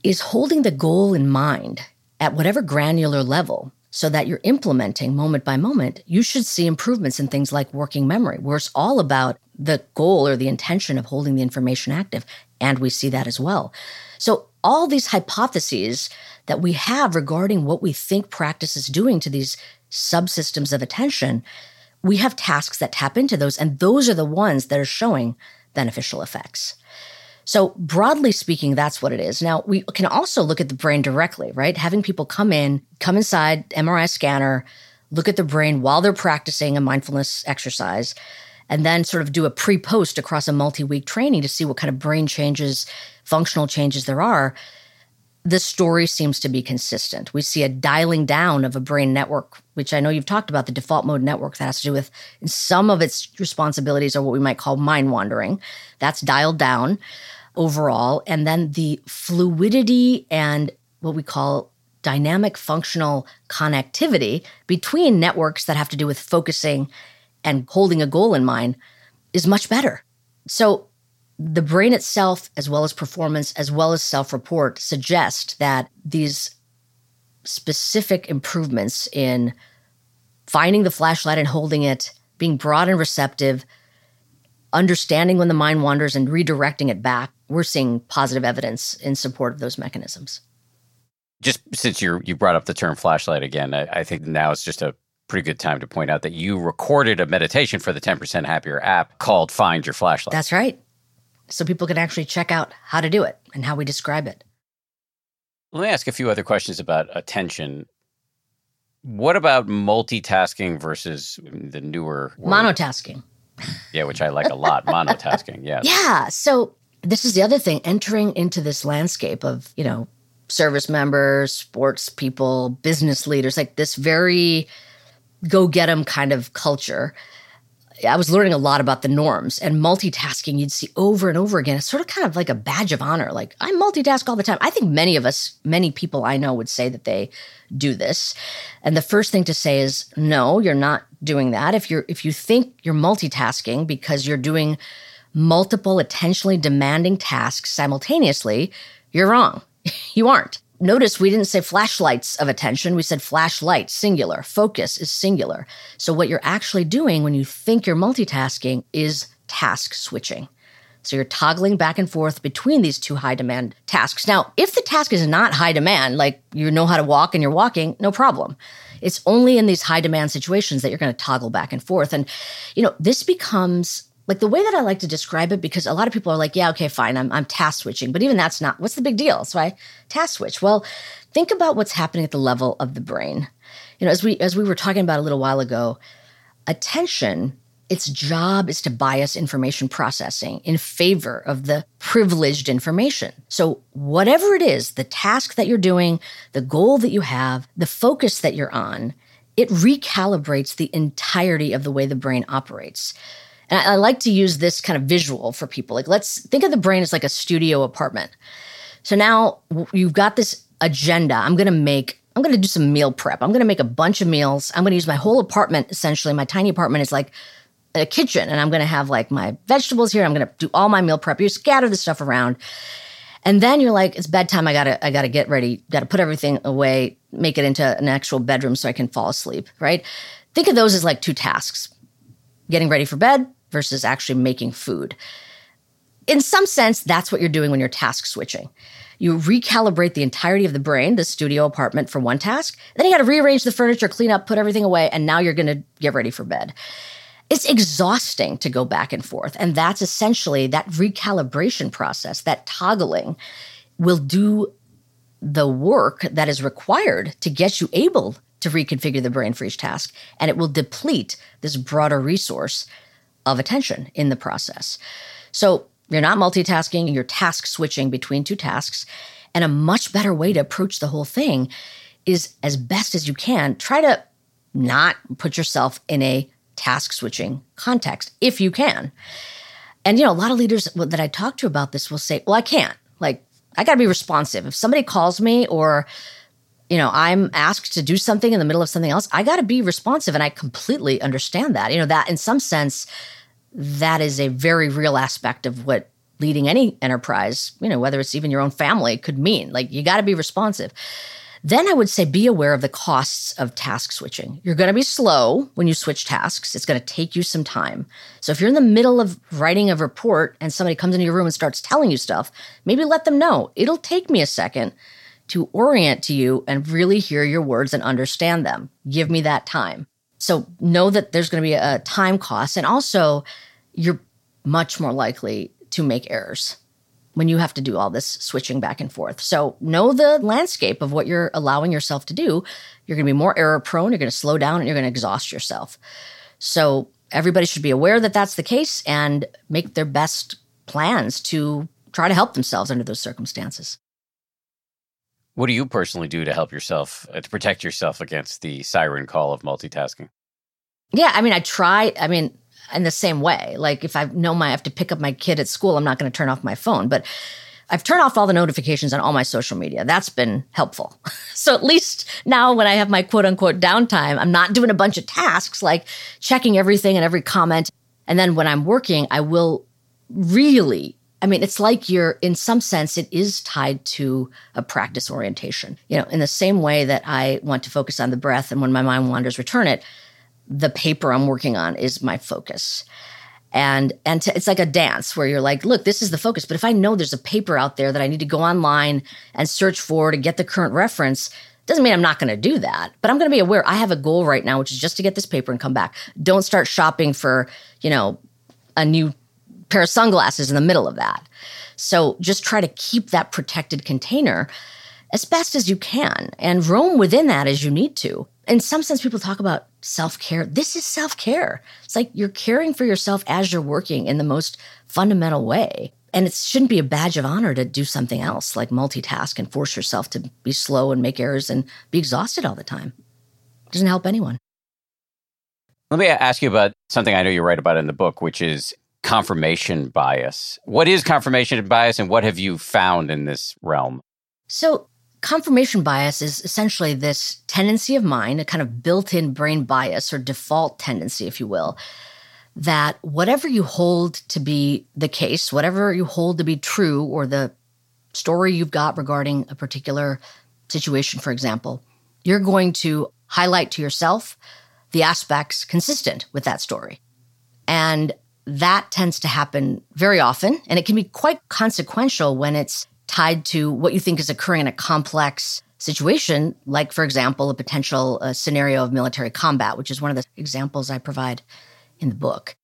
is holding the goal in mind at whatever granular level so that you're implementing moment by moment, you should see improvements in things like working memory, where it's all about the goal or the intention of holding the information active. And we see that as well. So, all these hypotheses that we have regarding what we think practice is doing to these subsystems of attention, we have tasks that tap into those, and those are the ones that are showing beneficial effects. So, broadly speaking, that's what it is. Now, we can also look at the brain directly, right? Having people come in, come inside MRI scanner, look at the brain while they're practicing a mindfulness exercise, and then sort of do a pre post across a multi week training to see what kind of brain changes, functional changes there are. The story seems to be consistent. We see a dialing down of a brain network, which I know you've talked about the default mode network that has to do with some of its responsibilities are what we might call mind wandering. That's dialed down overall. And then the fluidity and what we call dynamic functional connectivity between networks that have to do with focusing and holding a goal in mind is much better. So the brain itself, as well as performance, as well as self report, suggest that these specific improvements in finding the flashlight and holding it, being broad and receptive, understanding when the mind wanders and redirecting it back, we're seeing positive evidence in support of those mechanisms. Just since you you brought up the term flashlight again, I, I think now it's just a pretty good time to point out that you recorded a meditation for the 10% Happier app called Find Your Flashlight. That's right. So people can actually check out how to do it and how we describe it. Let me ask a few other questions about attention. What about multitasking versus mm, the newer word? monotasking? Yeah, which I like a lot. monotasking. Yeah. Yeah. So this is the other thing entering into this landscape of, you know, service members, sports people, business leaders, like this very go get them kind of culture. I was learning a lot about the norms and multitasking you'd see over and over again. It's sort of kind of like a badge of honor. Like I multitask all the time. I think many of us, many people I know would say that they do this. And the first thing to say is no, you're not doing that. If you're if you think you're multitasking because you're doing multiple attentionally demanding tasks simultaneously, you're wrong. you aren't. Notice we didn't say flashlights of attention. We said flashlight, singular. Focus is singular. So, what you're actually doing when you think you're multitasking is task switching. So, you're toggling back and forth between these two high demand tasks. Now, if the task is not high demand, like you know how to walk and you're walking, no problem. It's only in these high demand situations that you're going to toggle back and forth. And, you know, this becomes like the way that I like to describe it, because a lot of people are like, yeah, okay, fine, I'm, I'm task switching. But even that's not, what's the big deal? So I task switch. Well, think about what's happening at the level of the brain. You know, as we, as we were talking about a little while ago, attention its job is to bias information processing in favor of the privileged information. So, whatever it is, the task that you're doing, the goal that you have, the focus that you're on, it recalibrates the entirety of the way the brain operates. And I, I like to use this kind of visual for people. Like, let's think of the brain as like a studio apartment. So now you've got this agenda. I'm going to make I'm going to do some meal prep. I'm going to make a bunch of meals. I'm going to use my whole apartment essentially. My tiny apartment is like a kitchen and I'm going to have like my vegetables here. I'm going to do all my meal prep. You scatter the stuff around. And then you're like, it's bedtime. I gotta, I gotta get ready. Got to put everything away, make it into an actual bedroom so I can fall asleep. Right? Think of those as like two tasks: getting ready for bed versus actually making food. In some sense, that's what you're doing when you're task switching. You recalibrate the entirety of the brain, the studio apartment, for one task. Then you got to rearrange the furniture, clean up, put everything away, and now you're going to get ready for bed it's exhausting to go back and forth. And that's essentially that recalibration process, that toggling will do the work that is required to get you able to reconfigure the brain for each task. And it will deplete this broader resource of attention in the process. So you're not multitasking, you're task switching between two tasks. And a much better way to approach the whole thing is as best as you can, try to not put yourself in a task switching context if you can. And, you know, a lot of leaders that I talk to about this will say, well, I can't. Like, I got to be responsive. If somebody calls me or, you know, I'm asked to do something in the middle of something else, I got to be responsive. And I completely understand that. You know, that in some sense, that is a very real aspect of what leading any enterprise, you know, whether it's even your own family, could mean. Like, you got to be responsive. Then I would say be aware of the costs of task switching. You're going to be slow when you switch tasks. It's going to take you some time. So if you're in the middle of writing a report and somebody comes into your room and starts telling you stuff, maybe let them know. It'll take me a second to orient to you and really hear your words and understand them. Give me that time. So know that there's going to be a time cost and also you're much more likely to make errors when you have to do all this switching back and forth. So know the landscape of what you're allowing yourself to do. You're going to be more error prone, you're going to slow down, and you're going to exhaust yourself. So everybody should be aware that that's the case and make their best plans to try to help themselves under those circumstances. What do you personally do to help yourself, uh, to protect yourself against the siren call of multitasking? Yeah, I mean, I try. I mean, in the same way. Like if I know my I have to pick up my kid at school, I'm not going to turn off my phone, but I've turned off all the notifications on all my social media. That's been helpful. so at least now when I have my quote unquote downtime, I'm not doing a bunch of tasks like checking everything and every comment. And then when I'm working, I will really I mean, it's like you're, in some sense, it is tied to a practice orientation. You know, in the same way that I want to focus on the breath and when my mind wanders, return it the paper I'm working on is my focus. And and to, it's like a dance where you're like, look, this is the focus. But if I know there's a paper out there that I need to go online and search for to get the current reference, doesn't mean I'm not going to do that. But I'm going to be aware I have a goal right now, which is just to get this paper and come back. Don't start shopping for, you know, a new pair of sunglasses in the middle of that. So just try to keep that protected container as best as you can and roam within that as you need to in some sense, people talk about self care. This is self care. It's like you're caring for yourself as you're working in the most fundamental way. And it shouldn't be a badge of honor to do something else like multitask and force yourself to be slow and make errors and be exhausted all the time. It doesn't help anyone. Let me ask you about something I know you write about in the book, which is confirmation bias. What is confirmation bias and what have you found in this realm? So, Confirmation bias is essentially this tendency of mind, a kind of built in brain bias or default tendency, if you will, that whatever you hold to be the case, whatever you hold to be true, or the story you've got regarding a particular situation, for example, you're going to highlight to yourself the aspects consistent with that story. And that tends to happen very often, and it can be quite consequential when it's tied to what you think is occurring in a complex situation, like, for example, a potential uh, scenario of military combat, which is one of the examples I provide in the book.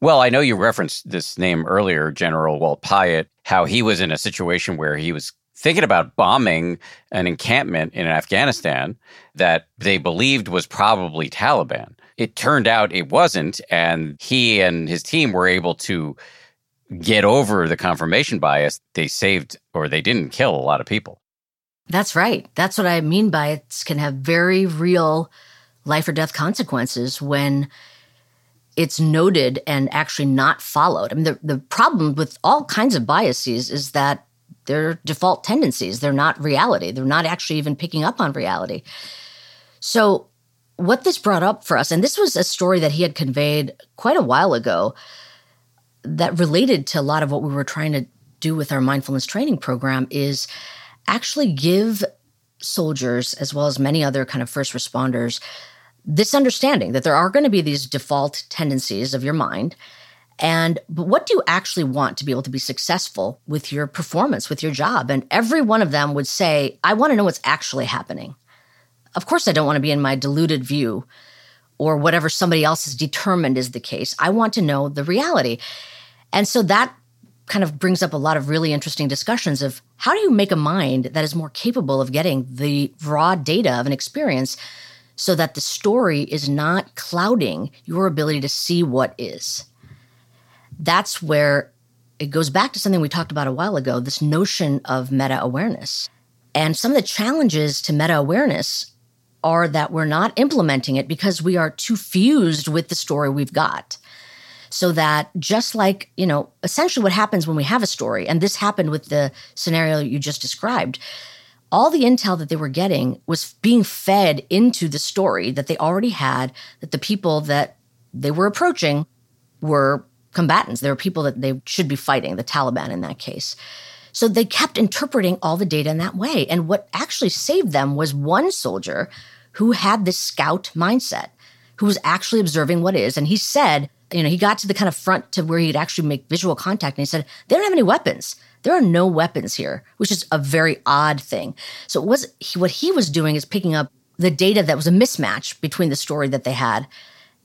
Well, I know you referenced this name earlier, General Walt Piatt, how he was in a situation where he was thinking about bombing an encampment in Afghanistan that they believed was probably Taliban. It turned out it wasn't, and he and his team were able to get over the confirmation bias. They saved or they didn't kill a lot of people. That's right. That's what I mean by it can have very real life or death consequences when it's noted and actually not followed. I mean, the, the problem with all kinds of biases is that they're default tendencies. They're not reality. They're not actually even picking up on reality. So, what this brought up for us, and this was a story that he had conveyed quite a while ago that related to a lot of what we were trying to do with our mindfulness training program, is actually give soldiers, as well as many other kind of first responders, this understanding that there are going to be these default tendencies of your mind. And but what do you actually want to be able to be successful with your performance, with your job? And every one of them would say, I want to know what's actually happening. Of course, I don't want to be in my deluded view or whatever somebody else has determined is the case. I want to know the reality. And so that kind of brings up a lot of really interesting discussions of how do you make a mind that is more capable of getting the raw data of an experience so that the story is not clouding your ability to see what is. That's where it goes back to something we talked about a while ago this notion of meta awareness. And some of the challenges to meta awareness are that we're not implementing it because we are too fused with the story we've got. So that just like, you know, essentially what happens when we have a story, and this happened with the scenario you just described, all the intel that they were getting was being fed into the story that they already had that the people that they were approaching were combatants. There were people that they should be fighting, the Taliban in that case. So they kept interpreting all the data in that way. And what actually saved them was one soldier who had this scout mindset, who was actually observing what is. And he said, you know, he got to the kind of front to where he'd actually make visual contact and he said, they don't have any weapons. There are no weapons here, which is a very odd thing. So it was what he was doing is picking up the data that was a mismatch between the story that they had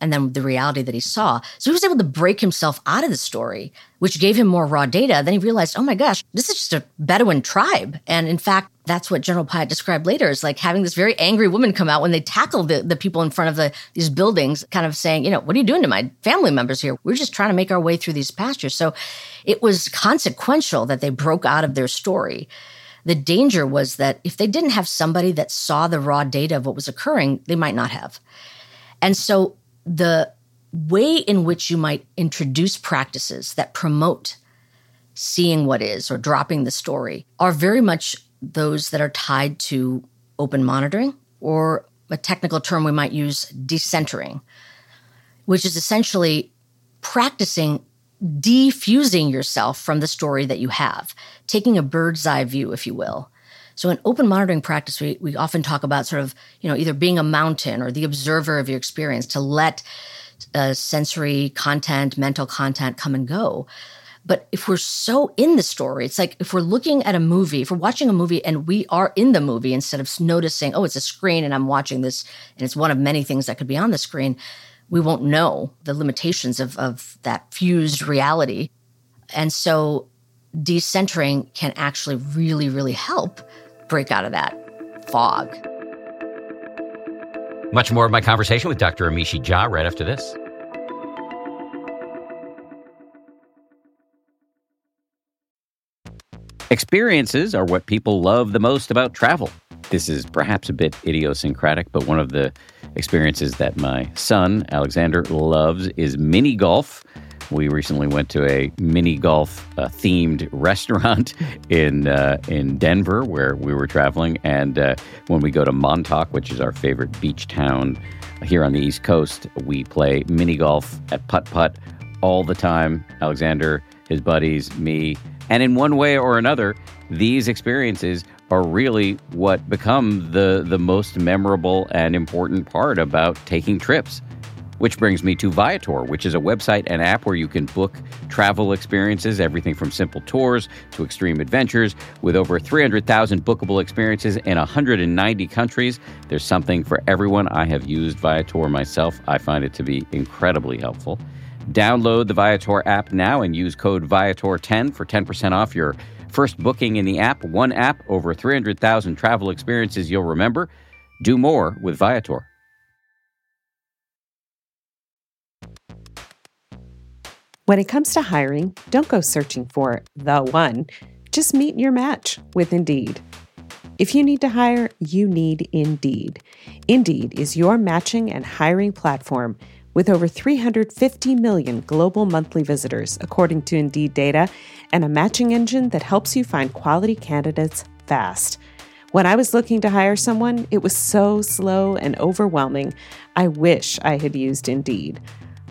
and then the reality that he saw. So he was able to break himself out of the story, which gave him more raw data. Then he realized, oh my gosh, this is just a Bedouin tribe. And in fact, that's what General Piatt described later is like having this very angry woman come out when they tackle the, the people in front of the, these buildings, kind of saying, you know, what are you doing to my family members here? We're just trying to make our way through these pastures. So it was consequential that they broke out of their story. The danger was that if they didn't have somebody that saw the raw data of what was occurring, they might not have. And so the way in which you might introduce practices that promote seeing what is or dropping the story are very much those that are tied to open monitoring or a technical term we might use decentering, which is essentially practicing defusing yourself from the story that you have, taking a bird's eye view, if you will. So in open monitoring practice, we, we often talk about sort of, you know, either being a mountain or the observer of your experience to let uh, sensory content, mental content come and go. But if we're so in the story, it's like if we're looking at a movie, if we're watching a movie and we are in the movie instead of noticing, oh, it's a screen and I'm watching this and it's one of many things that could be on the screen, we won't know the limitations of, of that fused reality. And so decentering can actually really, really help break out of that fog. Much more of my conversation with Dr. Amishi Jha right after this. Experiences are what people love the most about travel. This is perhaps a bit idiosyncratic, but one of the experiences that my son, Alexander, loves is mini golf. We recently went to a mini golf uh, themed restaurant in uh, in Denver where we were traveling, and uh, when we go to Montauk, which is our favorite beach town here on the East Coast, we play mini golf at putt putt all the time. Alexander, his buddies, me, and in one way or another, these experiences are really what become the the most memorable and important part about taking trips. Which brings me to Viator, which is a website and app where you can book travel experiences, everything from simple tours to extreme adventures. With over 300,000 bookable experiences in 190 countries, there's something for everyone. I have used Viator myself. I find it to be incredibly helpful. Download the Viator app now and use code Viator10 for 10% off your First booking in the app, one app, over 300,000 travel experiences you'll remember. Do more with Viator. When it comes to hiring, don't go searching for the one. Just meet your match with Indeed. If you need to hire, you need Indeed. Indeed is your matching and hiring platform with over 350 million global monthly visitors, according to Indeed data, and a matching engine that helps you find quality candidates fast. When I was looking to hire someone, it was so slow and overwhelming. I wish I had used Indeed.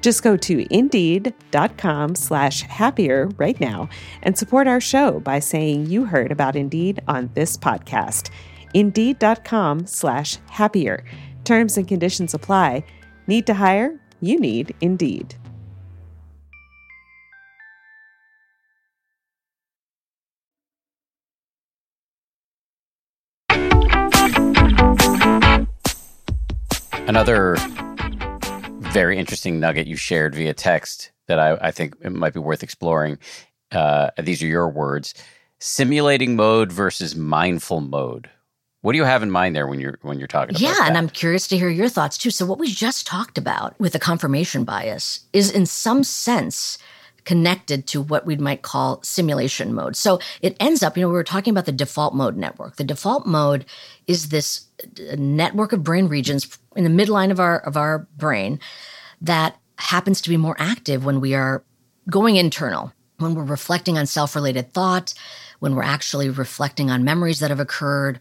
Just go to indeed.com slash happier right now and support our show by saying you heard about Indeed on this podcast. Indeed.com slash happier. Terms and conditions apply. Need to hire? You need Indeed. Another very interesting nugget you shared via text that I, I think it might be worth exploring. Uh, these are your words: simulating mode versus mindful mode. What do you have in mind there when you're when you're talking about? Yeah, that? and I'm curious to hear your thoughts too. So what we just talked about with the confirmation bias is in some sense connected to what we might call simulation mode. So it ends up, you know, we were talking about the default mode network. The default mode is this uh, network of brain regions in the midline of our of our brain that happens to be more active when we are going internal, when we're reflecting on self-related thought, when we're actually reflecting on memories that have occurred,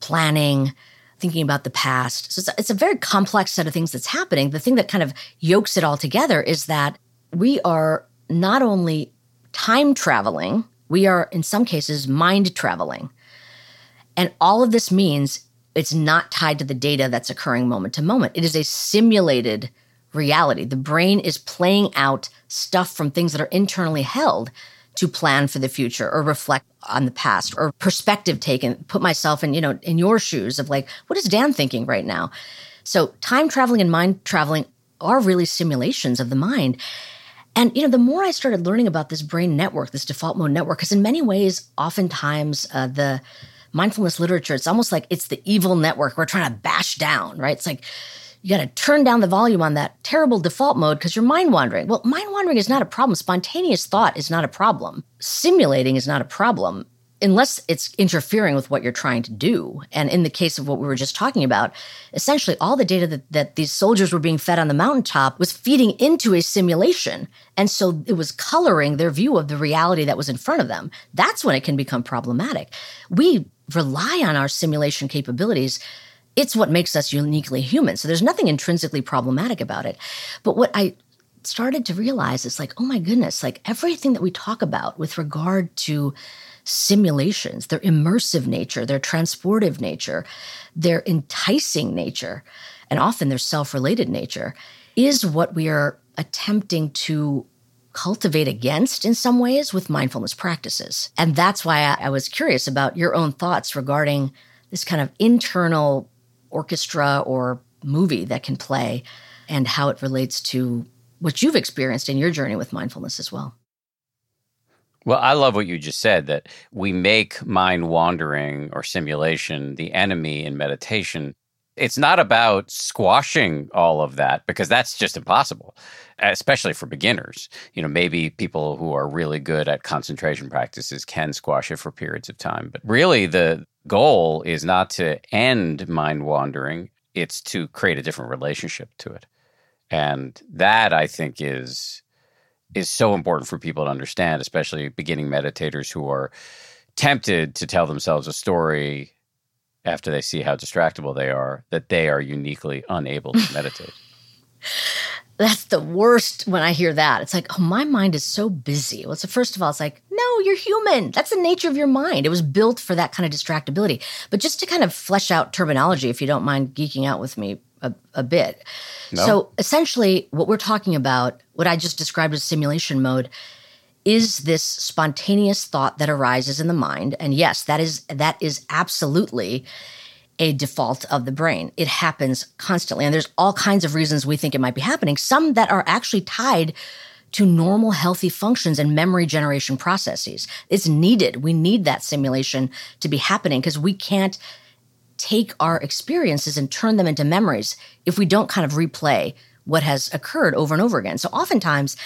planning, thinking about the past. So it's a, it's a very complex set of things that's happening. The thing that kind of yokes it all together is that we are not only time traveling, we are in some cases mind traveling. And all of this means it's not tied to the data that's occurring moment to moment. It is a simulated reality. The brain is playing out stuff from things that are internally held to plan for the future or reflect on the past or perspective taken, put myself in, you know, in your shoes of like, what is Dan thinking right now? So time traveling and mind traveling are really simulations of the mind. And you know, the more I started learning about this brain network, this default mode network, because in many ways, oftentimes uh, the mindfulness literature, it's almost like it's the evil network we're trying to bash down, right? It's like you got to turn down the volume on that terrible default mode because you're mind wandering. Well, mind wandering is not a problem. Spontaneous thought is not a problem. Simulating is not a problem unless it's interfering with what you're trying to do. And in the case of what we were just talking about, essentially all the data that, that these soldiers were being fed on the mountaintop was feeding into a simulation. And so it was coloring their view of the reality that was in front of them. That's when it can become problematic. We rely on our simulation capabilities it's what makes us uniquely human. So there's nothing intrinsically problematic about it. But what I started to realize is like, oh my goodness, like everything that we talk about with regard to simulations, their immersive nature, their transportive nature, their enticing nature, and often their self related nature, is what we are attempting to cultivate against in some ways with mindfulness practices. And that's why I, I was curious about your own thoughts regarding this kind of internal orchestra or movie that can play and how it relates to what you've experienced in your journey with mindfulness as well. Well, I love what you just said that we make mind wandering or simulation the enemy in meditation. It's not about squashing all of that because that's just impossible, especially for beginners. You know, maybe people who are really good at concentration practices can squash it for periods of time. But really, the goal is not to end mind wandering, it's to create a different relationship to it. And that I think is is so important for people to understand, especially beginning meditators who are tempted to tell themselves a story after they see how distractible they are, that they are uniquely unable to meditate. That's the worst when I hear that. It's like, oh, my mind is so busy. Well, so first of all, it's like, no, you're human. That's the nature of your mind. It was built for that kind of distractibility. But just to kind of flesh out terminology, if you don't mind geeking out with me a, a bit. No. So essentially, what we're talking about, what I just described as simulation mode, is this spontaneous thought that arises in the mind. And yes, that is that is absolutely a default of the brain. It happens constantly. And there's all kinds of reasons we think it might be happening, some that are actually tied to normal healthy functions and memory generation processes. It's needed. We need that simulation to be happening because we can't take our experiences and turn them into memories if we don't kind of replay what has occurred over and over again. So oftentimes,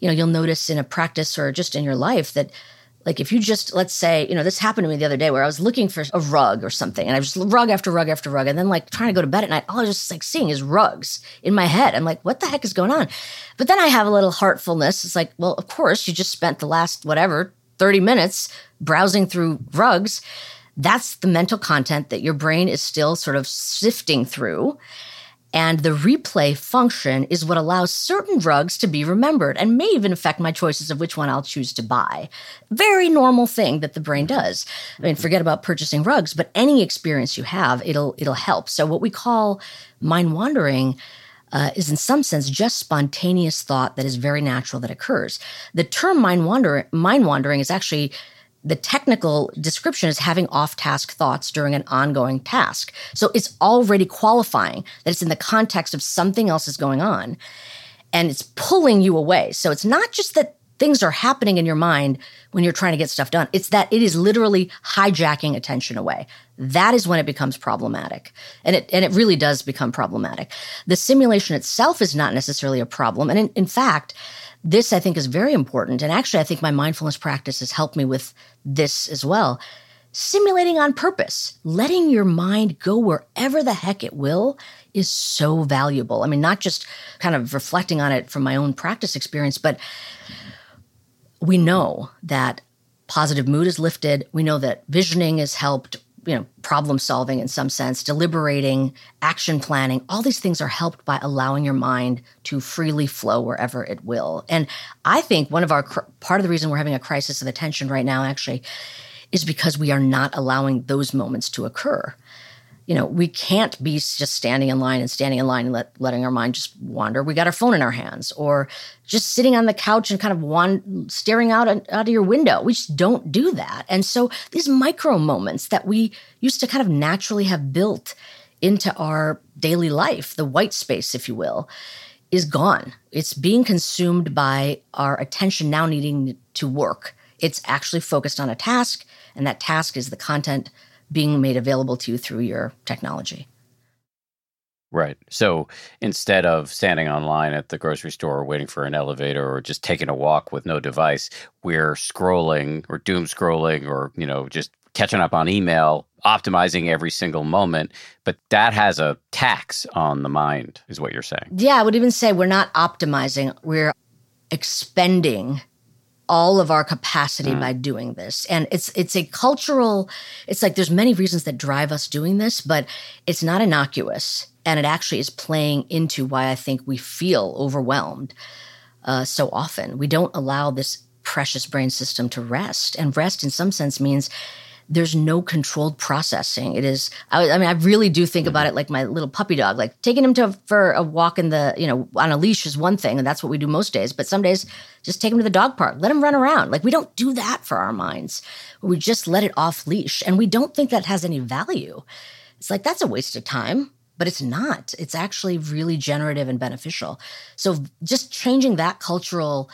you know, you'll notice in a practice or just in your life that like if you just let's say, you know, this happened to me the other day where I was looking for a rug or something and I was just rug after rug after rug and then like trying to go to bed at night, all I was just like seeing is rugs in my head. I'm like, what the heck is going on? But then I have a little heartfulness. It's like, well, of course, you just spent the last whatever 30 minutes browsing through rugs that's the mental content that your brain is still sort of sifting through. And the replay function is what allows certain drugs to be remembered and may even affect my choices of which one I'll choose to buy. Very normal thing that the brain does. I mean, forget about purchasing rugs, but any experience you have, it'll it'll help. So what we call mind wandering uh, is in some sense just spontaneous thought that is very natural that occurs. The term mind wandering mind wandering is actually the technical description is having off task thoughts during an ongoing task. So it's already qualifying that it's in the context of something else is going on and it's pulling you away. So it's not just that things are happening in your mind when you're trying to get stuff done, it's that it is literally hijacking attention away. That is when it becomes problematic. And it, and it really does become problematic. The simulation itself is not necessarily a problem. And in, in fact, this I think is very important. And actually, I think my mindfulness practice has helped me with this as well. Simulating on purpose, letting your mind go wherever the heck it will is so valuable. I mean, not just kind of reflecting on it from my own practice experience, but we know that positive mood is lifted. We know that visioning is helped you know problem solving in some sense deliberating action planning all these things are helped by allowing your mind to freely flow wherever it will. And i think one of our part of the reason we're having a crisis of attention right now actually is because we are not allowing those moments to occur you know, we can't be just standing in line and standing in line and let, letting our mind just wander. We got our phone in our hands or just sitting on the couch and kind of wand- staring out, out of your window. We just don't do that. And so these micro moments that we used to kind of naturally have built into our daily life, the white space, if you will, is gone. It's being consumed by our attention now needing to work. It's actually focused on a task, and that task is the content being made available to you through your technology. Right. So instead of standing online at the grocery store waiting for an elevator or just taking a walk with no device, we're scrolling or doom scrolling or, you know, just catching up on email, optimizing every single moment. But that has a tax on the mind, is what you're saying. Yeah, I would even say we're not optimizing, we're expending all of our capacity mm. by doing this. And it's it's a cultural it's like there's many reasons that drive us doing this but it's not innocuous. And it actually is playing into why i think we feel overwhelmed uh, so often. We don't allow this precious brain system to rest. And rest in some sense means there's no controlled processing. It is, I, I, mean, I really do think about mm-hmm. it like my little puppy dog. Like taking him to for a walk in the, you know, on a leash is one thing, and that's what we do most days. But some days, just take him to the dog park, let him run around. Like we don't do that for our minds. We just let it off leash, and we don't think that has any value. It's like that's a waste of time. But it's not. It's actually really generative and beneficial. So just changing that cultural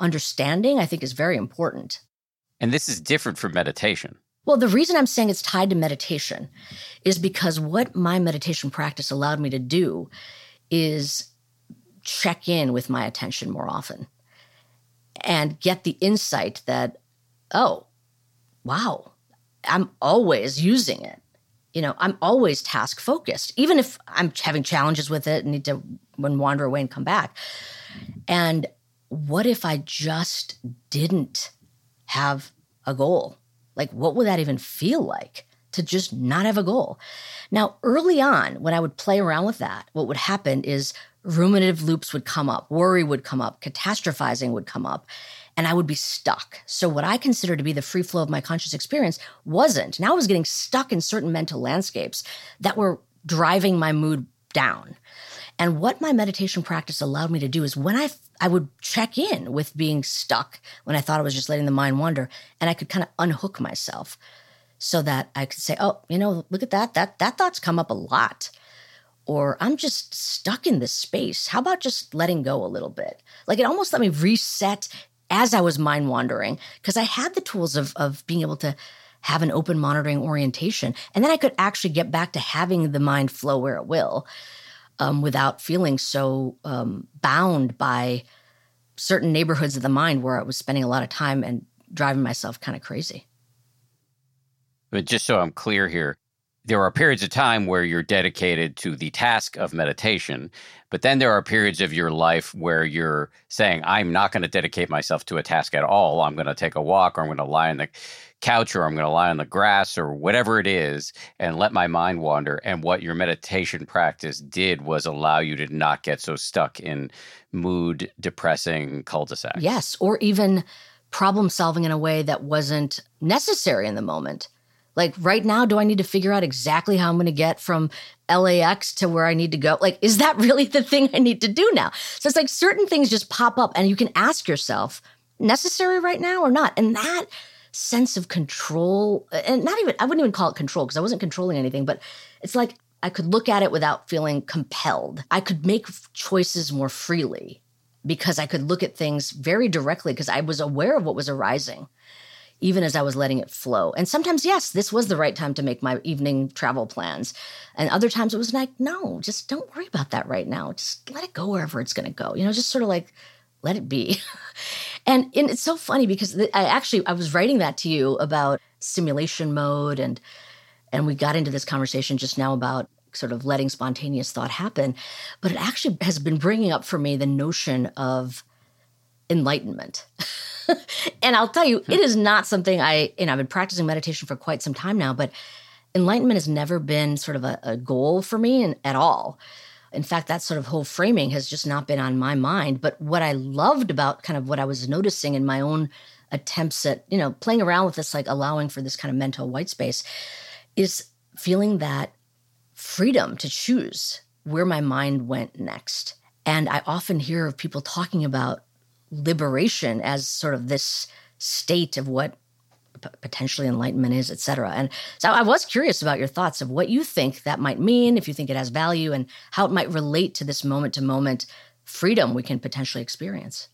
understanding, I think, is very important. And this is different from meditation. Well, the reason I'm saying it's tied to meditation is because what my meditation practice allowed me to do is check in with my attention more often and get the insight that, oh, wow, I'm always using it. You know, I'm always task focused, even if I'm having challenges with it and need to wander away and come back. And what if I just didn't have a goal? Like, what would that even feel like to just not have a goal? Now, early on, when I would play around with that, what would happen is ruminative loops would come up, worry would come up, catastrophizing would come up, and I would be stuck. So, what I consider to be the free flow of my conscious experience wasn't. Now I was getting stuck in certain mental landscapes that were driving my mood down. And what my meditation practice allowed me to do is when I I would check in with being stuck when I thought I was just letting the mind wander, and I could kind of unhook myself so that I could say, "Oh, you know, look at that. That that thought's come up a lot." Or I'm just stuck in this space. How about just letting go a little bit? Like it almost let me reset as I was mind wandering because I had the tools of of being able to have an open monitoring orientation, and then I could actually get back to having the mind flow where it will um, without feeling so um, bound by certain neighborhoods of the mind where I was spending a lot of time and driving myself kind of crazy. But just so I'm clear here, there are periods of time where you're dedicated to the task of meditation, but then there are periods of your life where you're saying, I'm not going to dedicate myself to a task at all. I'm going to take a walk or I'm going to lie in the couch or I'm going to lie on the grass or whatever it is and let my mind wander. And what your meditation practice did was allow you to not get so stuck in mood depressing cul de sacs. Yes. Or even problem solving in a way that wasn't necessary in the moment. Like right now, do I need to figure out exactly how I'm going to get from LAX to where I need to go? Like, is that really the thing I need to do now? So it's like certain things just pop up and you can ask yourself, necessary right now or not? And that sense of control and not even i wouldn't even call it control because i wasn't controlling anything but it's like i could look at it without feeling compelled. I could make choices more freely because i could look at things very directly because i was aware of what was arising even as i was letting it flow. And sometimes yes this was the right time to make my evening travel plans and other times it was like no just don't worry about that right now. Just let it go wherever it's going to go. You know just sort of like let it be And, and it's so funny because I actually I was writing that to you about simulation mode and and we got into this conversation just now about sort of letting spontaneous thought happen, but it actually has been bringing up for me the notion of enlightenment. and I'll tell you, it is not something I, know, I've been practicing meditation for quite some time now, but enlightenment has never been sort of a, a goal for me and, at all in fact, that sort of whole framing has just not been on my mind. But what I loved about kind of what I was noticing in my own attempts at, you know, playing around with this, like allowing for this kind of mental white space, is feeling that freedom to choose where my mind went next. And I often hear of people talking about liberation as sort of this state of what potentially enlightenment is, et cetera. And so I was curious about your thoughts of what you think that might mean, if you think it has value, and how it might relate to this moment to moment freedom we can potentially experience.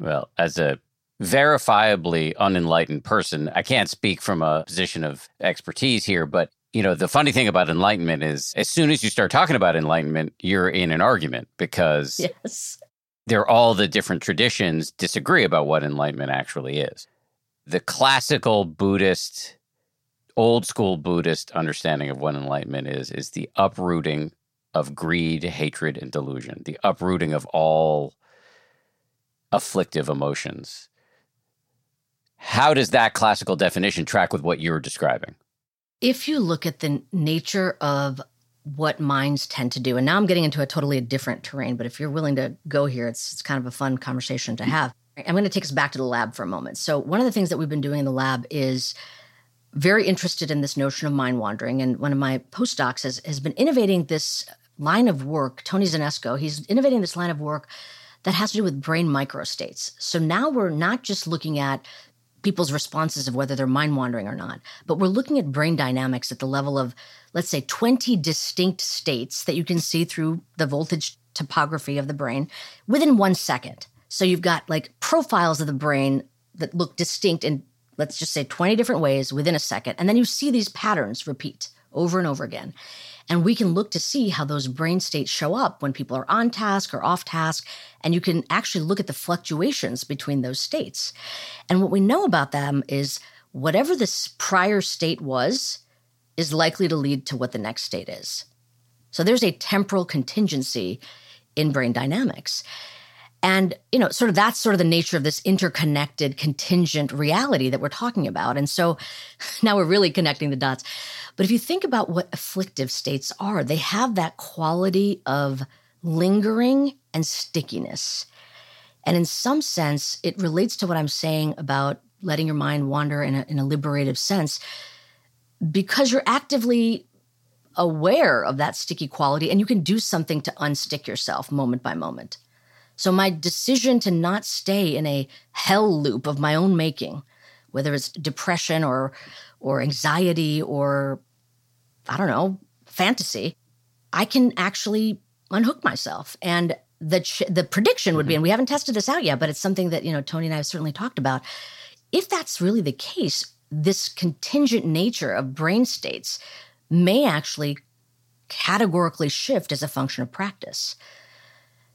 Well, as a verifiably unenlightened person, I can't speak from a position of expertise here, but you know, the funny thing about enlightenment is as soon as you start talking about enlightenment, you're in an argument because yes. they're all the different traditions disagree about what enlightenment actually is the classical Buddhist, old school Buddhist understanding of what enlightenment is, is the uprooting of greed, hatred, and delusion, the uprooting of all afflictive emotions. How does that classical definition track with what you're describing? If you look at the nature of what minds tend to do, and now I'm getting into a totally different terrain, but if you're willing to go here, it's, it's kind of a fun conversation to mm. have. I'm going to take us back to the lab for a moment. So, one of the things that we've been doing in the lab is very interested in this notion of mind wandering. And one of my postdocs has, has been innovating this line of work, Tony Zanesco, he's innovating this line of work that has to do with brain microstates. So now we're not just looking at people's responses of whether they're mind wandering or not, but we're looking at brain dynamics at the level of, let's say, 20 distinct states that you can see through the voltage topography of the brain within one second. So you've got like profiles of the brain that look distinct in, let's just say, 20 different ways within a second. And then you see these patterns repeat over and over again. And we can look to see how those brain states show up when people are on task or off task. And you can actually look at the fluctuations between those states. And what we know about them is whatever this prior state was is likely to lead to what the next state is. So there's a temporal contingency in brain dynamics. And, you know, sort of that's sort of the nature of this interconnected contingent reality that we're talking about. And so now we're really connecting the dots. But if you think about what afflictive states are, they have that quality of lingering and stickiness. And in some sense, it relates to what I'm saying about letting your mind wander in a, in a liberative sense because you're actively aware of that sticky quality and you can do something to unstick yourself moment by moment. So my decision to not stay in a hell loop of my own making, whether it's depression or or anxiety or I don't know, fantasy, I can actually unhook myself. And the ch- the prediction would be, mm-hmm. and we haven't tested this out yet, but it's something that you know Tony and I have certainly talked about. If that's really the case, this contingent nature of brain states may actually categorically shift as a function of practice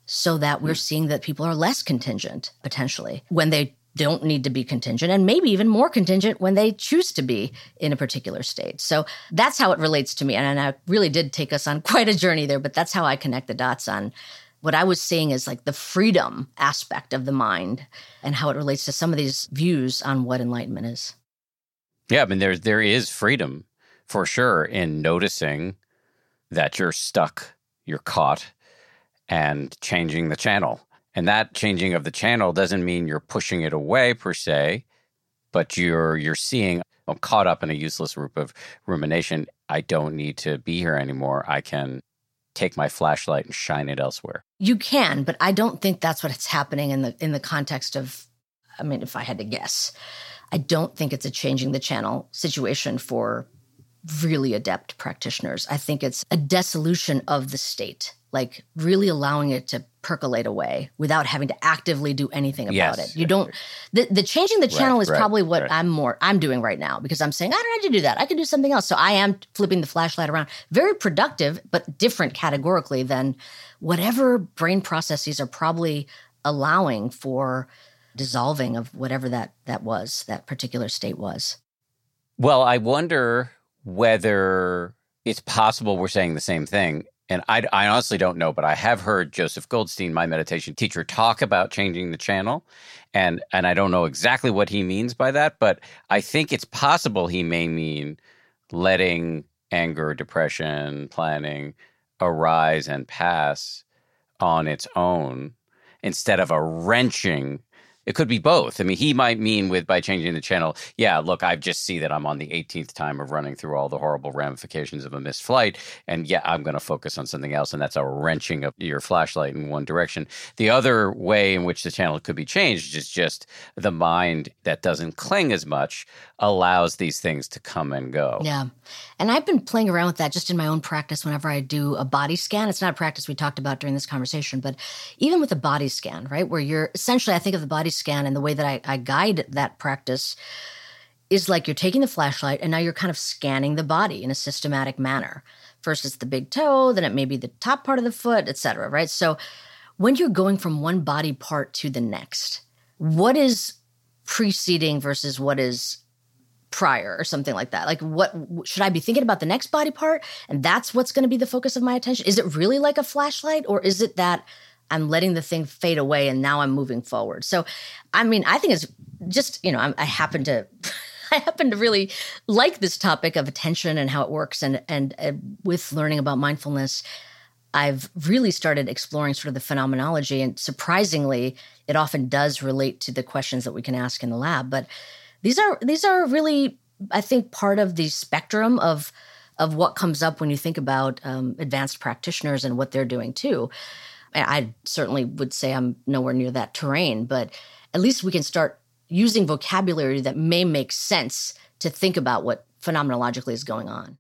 so that we're hmm. seeing that people are less contingent potentially when they don't need to be contingent and maybe even more contingent when they choose to be in a particular state. So that's how it relates to me. And I really did take us on quite a journey there, but that's how I connect the dots on what I was seeing is like the freedom aspect of the mind and how it relates to some of these views on what enlightenment is. Yeah, I mean there there is freedom for sure in noticing that you're stuck, you're caught, and changing the channel. And that changing of the channel doesn't mean you're pushing it away per se, but you're you're seeing I'm caught up in a useless loop of rumination. I don't need to be here anymore. I can take my flashlight and shine it elsewhere. You can, but I don't think that's what's happening in the in the context of I mean, if I had to guess, I don't think it's a changing the channel situation for really adept practitioners. I think it's a dissolution of the state like really allowing it to percolate away without having to actively do anything about yes. it. You don't the, the changing the channel right, is right, probably what right. I'm more I'm doing right now because I'm saying I don't have to do that. I can do something else. So I am flipping the flashlight around. Very productive but different categorically than whatever brain processes are probably allowing for dissolving of whatever that that was, that particular state was. Well, I wonder whether it's possible we're saying the same thing and I, I, honestly don't know, but I have heard Joseph Goldstein, my meditation teacher, talk about changing the channel, and and I don't know exactly what he means by that, but I think it's possible he may mean letting anger, depression, planning arise and pass on its own instead of a wrenching it could be both. I mean, he might mean with by changing the channel, yeah, look, I just see that I'm on the 18th time of running through all the horrible ramifications of a missed flight. And yeah, I'm going to focus on something else. And that's a wrenching of your flashlight in one direction. The other way in which the channel could be changed is just the mind that doesn't cling as much allows these things to come and go. Yeah. And I've been playing around with that just in my own practice whenever I do a body scan. It's not a practice we talked about during this conversation, but even with a body scan, right? Where you're essentially, I think of the body scan and the way that I, I guide that practice is like you're taking the flashlight and now you're kind of scanning the body in a systematic manner. First it's the big toe, then it may be the top part of the foot, etc. Right? So when you're going from one body part to the next, what is preceding versus what is prior or something like that? Like, what should I be thinking about the next body part? And that's what's going to be the focus of my attention? Is it really like a flashlight or is it that I'm letting the thing fade away and now I'm moving forward. So, I mean, I think it's just, you know, I, I happen to. I happen to really like this topic of attention and how it works, and and uh, with learning about mindfulness, I've really started exploring sort of the phenomenology, and surprisingly, it often does relate to the questions that we can ask in the lab. But these are these are really, I think, part of the spectrum of of what comes up when you think about um, advanced practitioners and what they're doing too. I certainly would say I'm nowhere near that terrain, but at least we can start using vocabulary that may make sense to think about what phenomenologically is going on.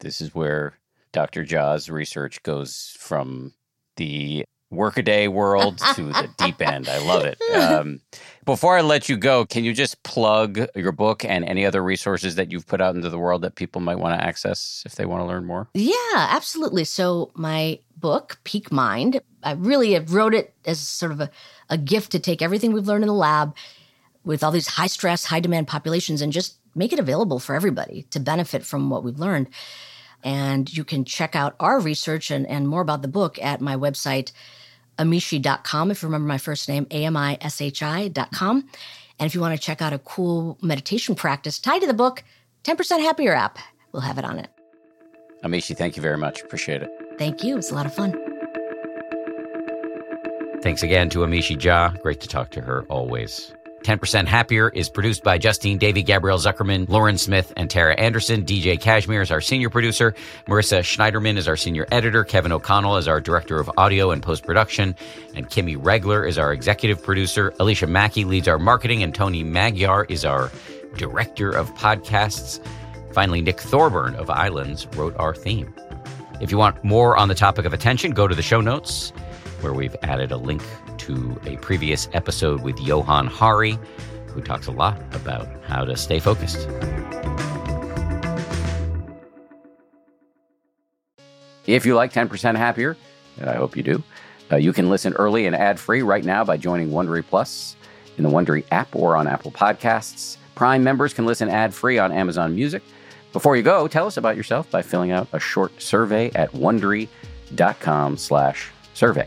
This is where Dr. Jha's research goes from the workaday world to the deep end. I love it. Um, before I let you go, can you just plug your book and any other resources that you've put out into the world that people might want to access if they want to learn more? Yeah, absolutely. So, my book, Peak Mind, I really wrote it as sort of a, a gift to take everything we've learned in the lab with all these high stress, high demand populations and just make it available for everybody to benefit from what we've learned. And you can check out our research and, and more about the book at my website, amishi.com. If you remember my first name, A-M-I-S-H-I.com. And if you want to check out a cool meditation practice tied to the book, 10% Happier app, we'll have it on it. Amishi, thank you very much. Appreciate it. Thank you. It's a lot of fun. Thanks again to Amishi Jha. Great to talk to her always. 10% Happier is produced by Justine Davy, Gabrielle Zuckerman, Lauren Smith, and Tara Anderson. DJ Kashmir is our senior producer. Marissa Schneiderman is our senior editor. Kevin O'Connell is our director of audio and post production. And Kimmy Regler is our executive producer. Alicia Mackey leads our marketing, and Tony Magyar is our director of podcasts. Finally, Nick Thorburn of Islands wrote our theme. If you want more on the topic of attention, go to the show notes where we've added a link to a previous episode with Johann Hari, who talks a lot about how to stay focused. If you like 10% Happier, and I hope you do, uh, you can listen early and ad free right now by joining Wondery Plus in the Wondery app or on Apple Podcasts. Prime members can listen ad free on Amazon Music. Before you go, tell us about yourself by filling out a short survey at wondery.com slash survey.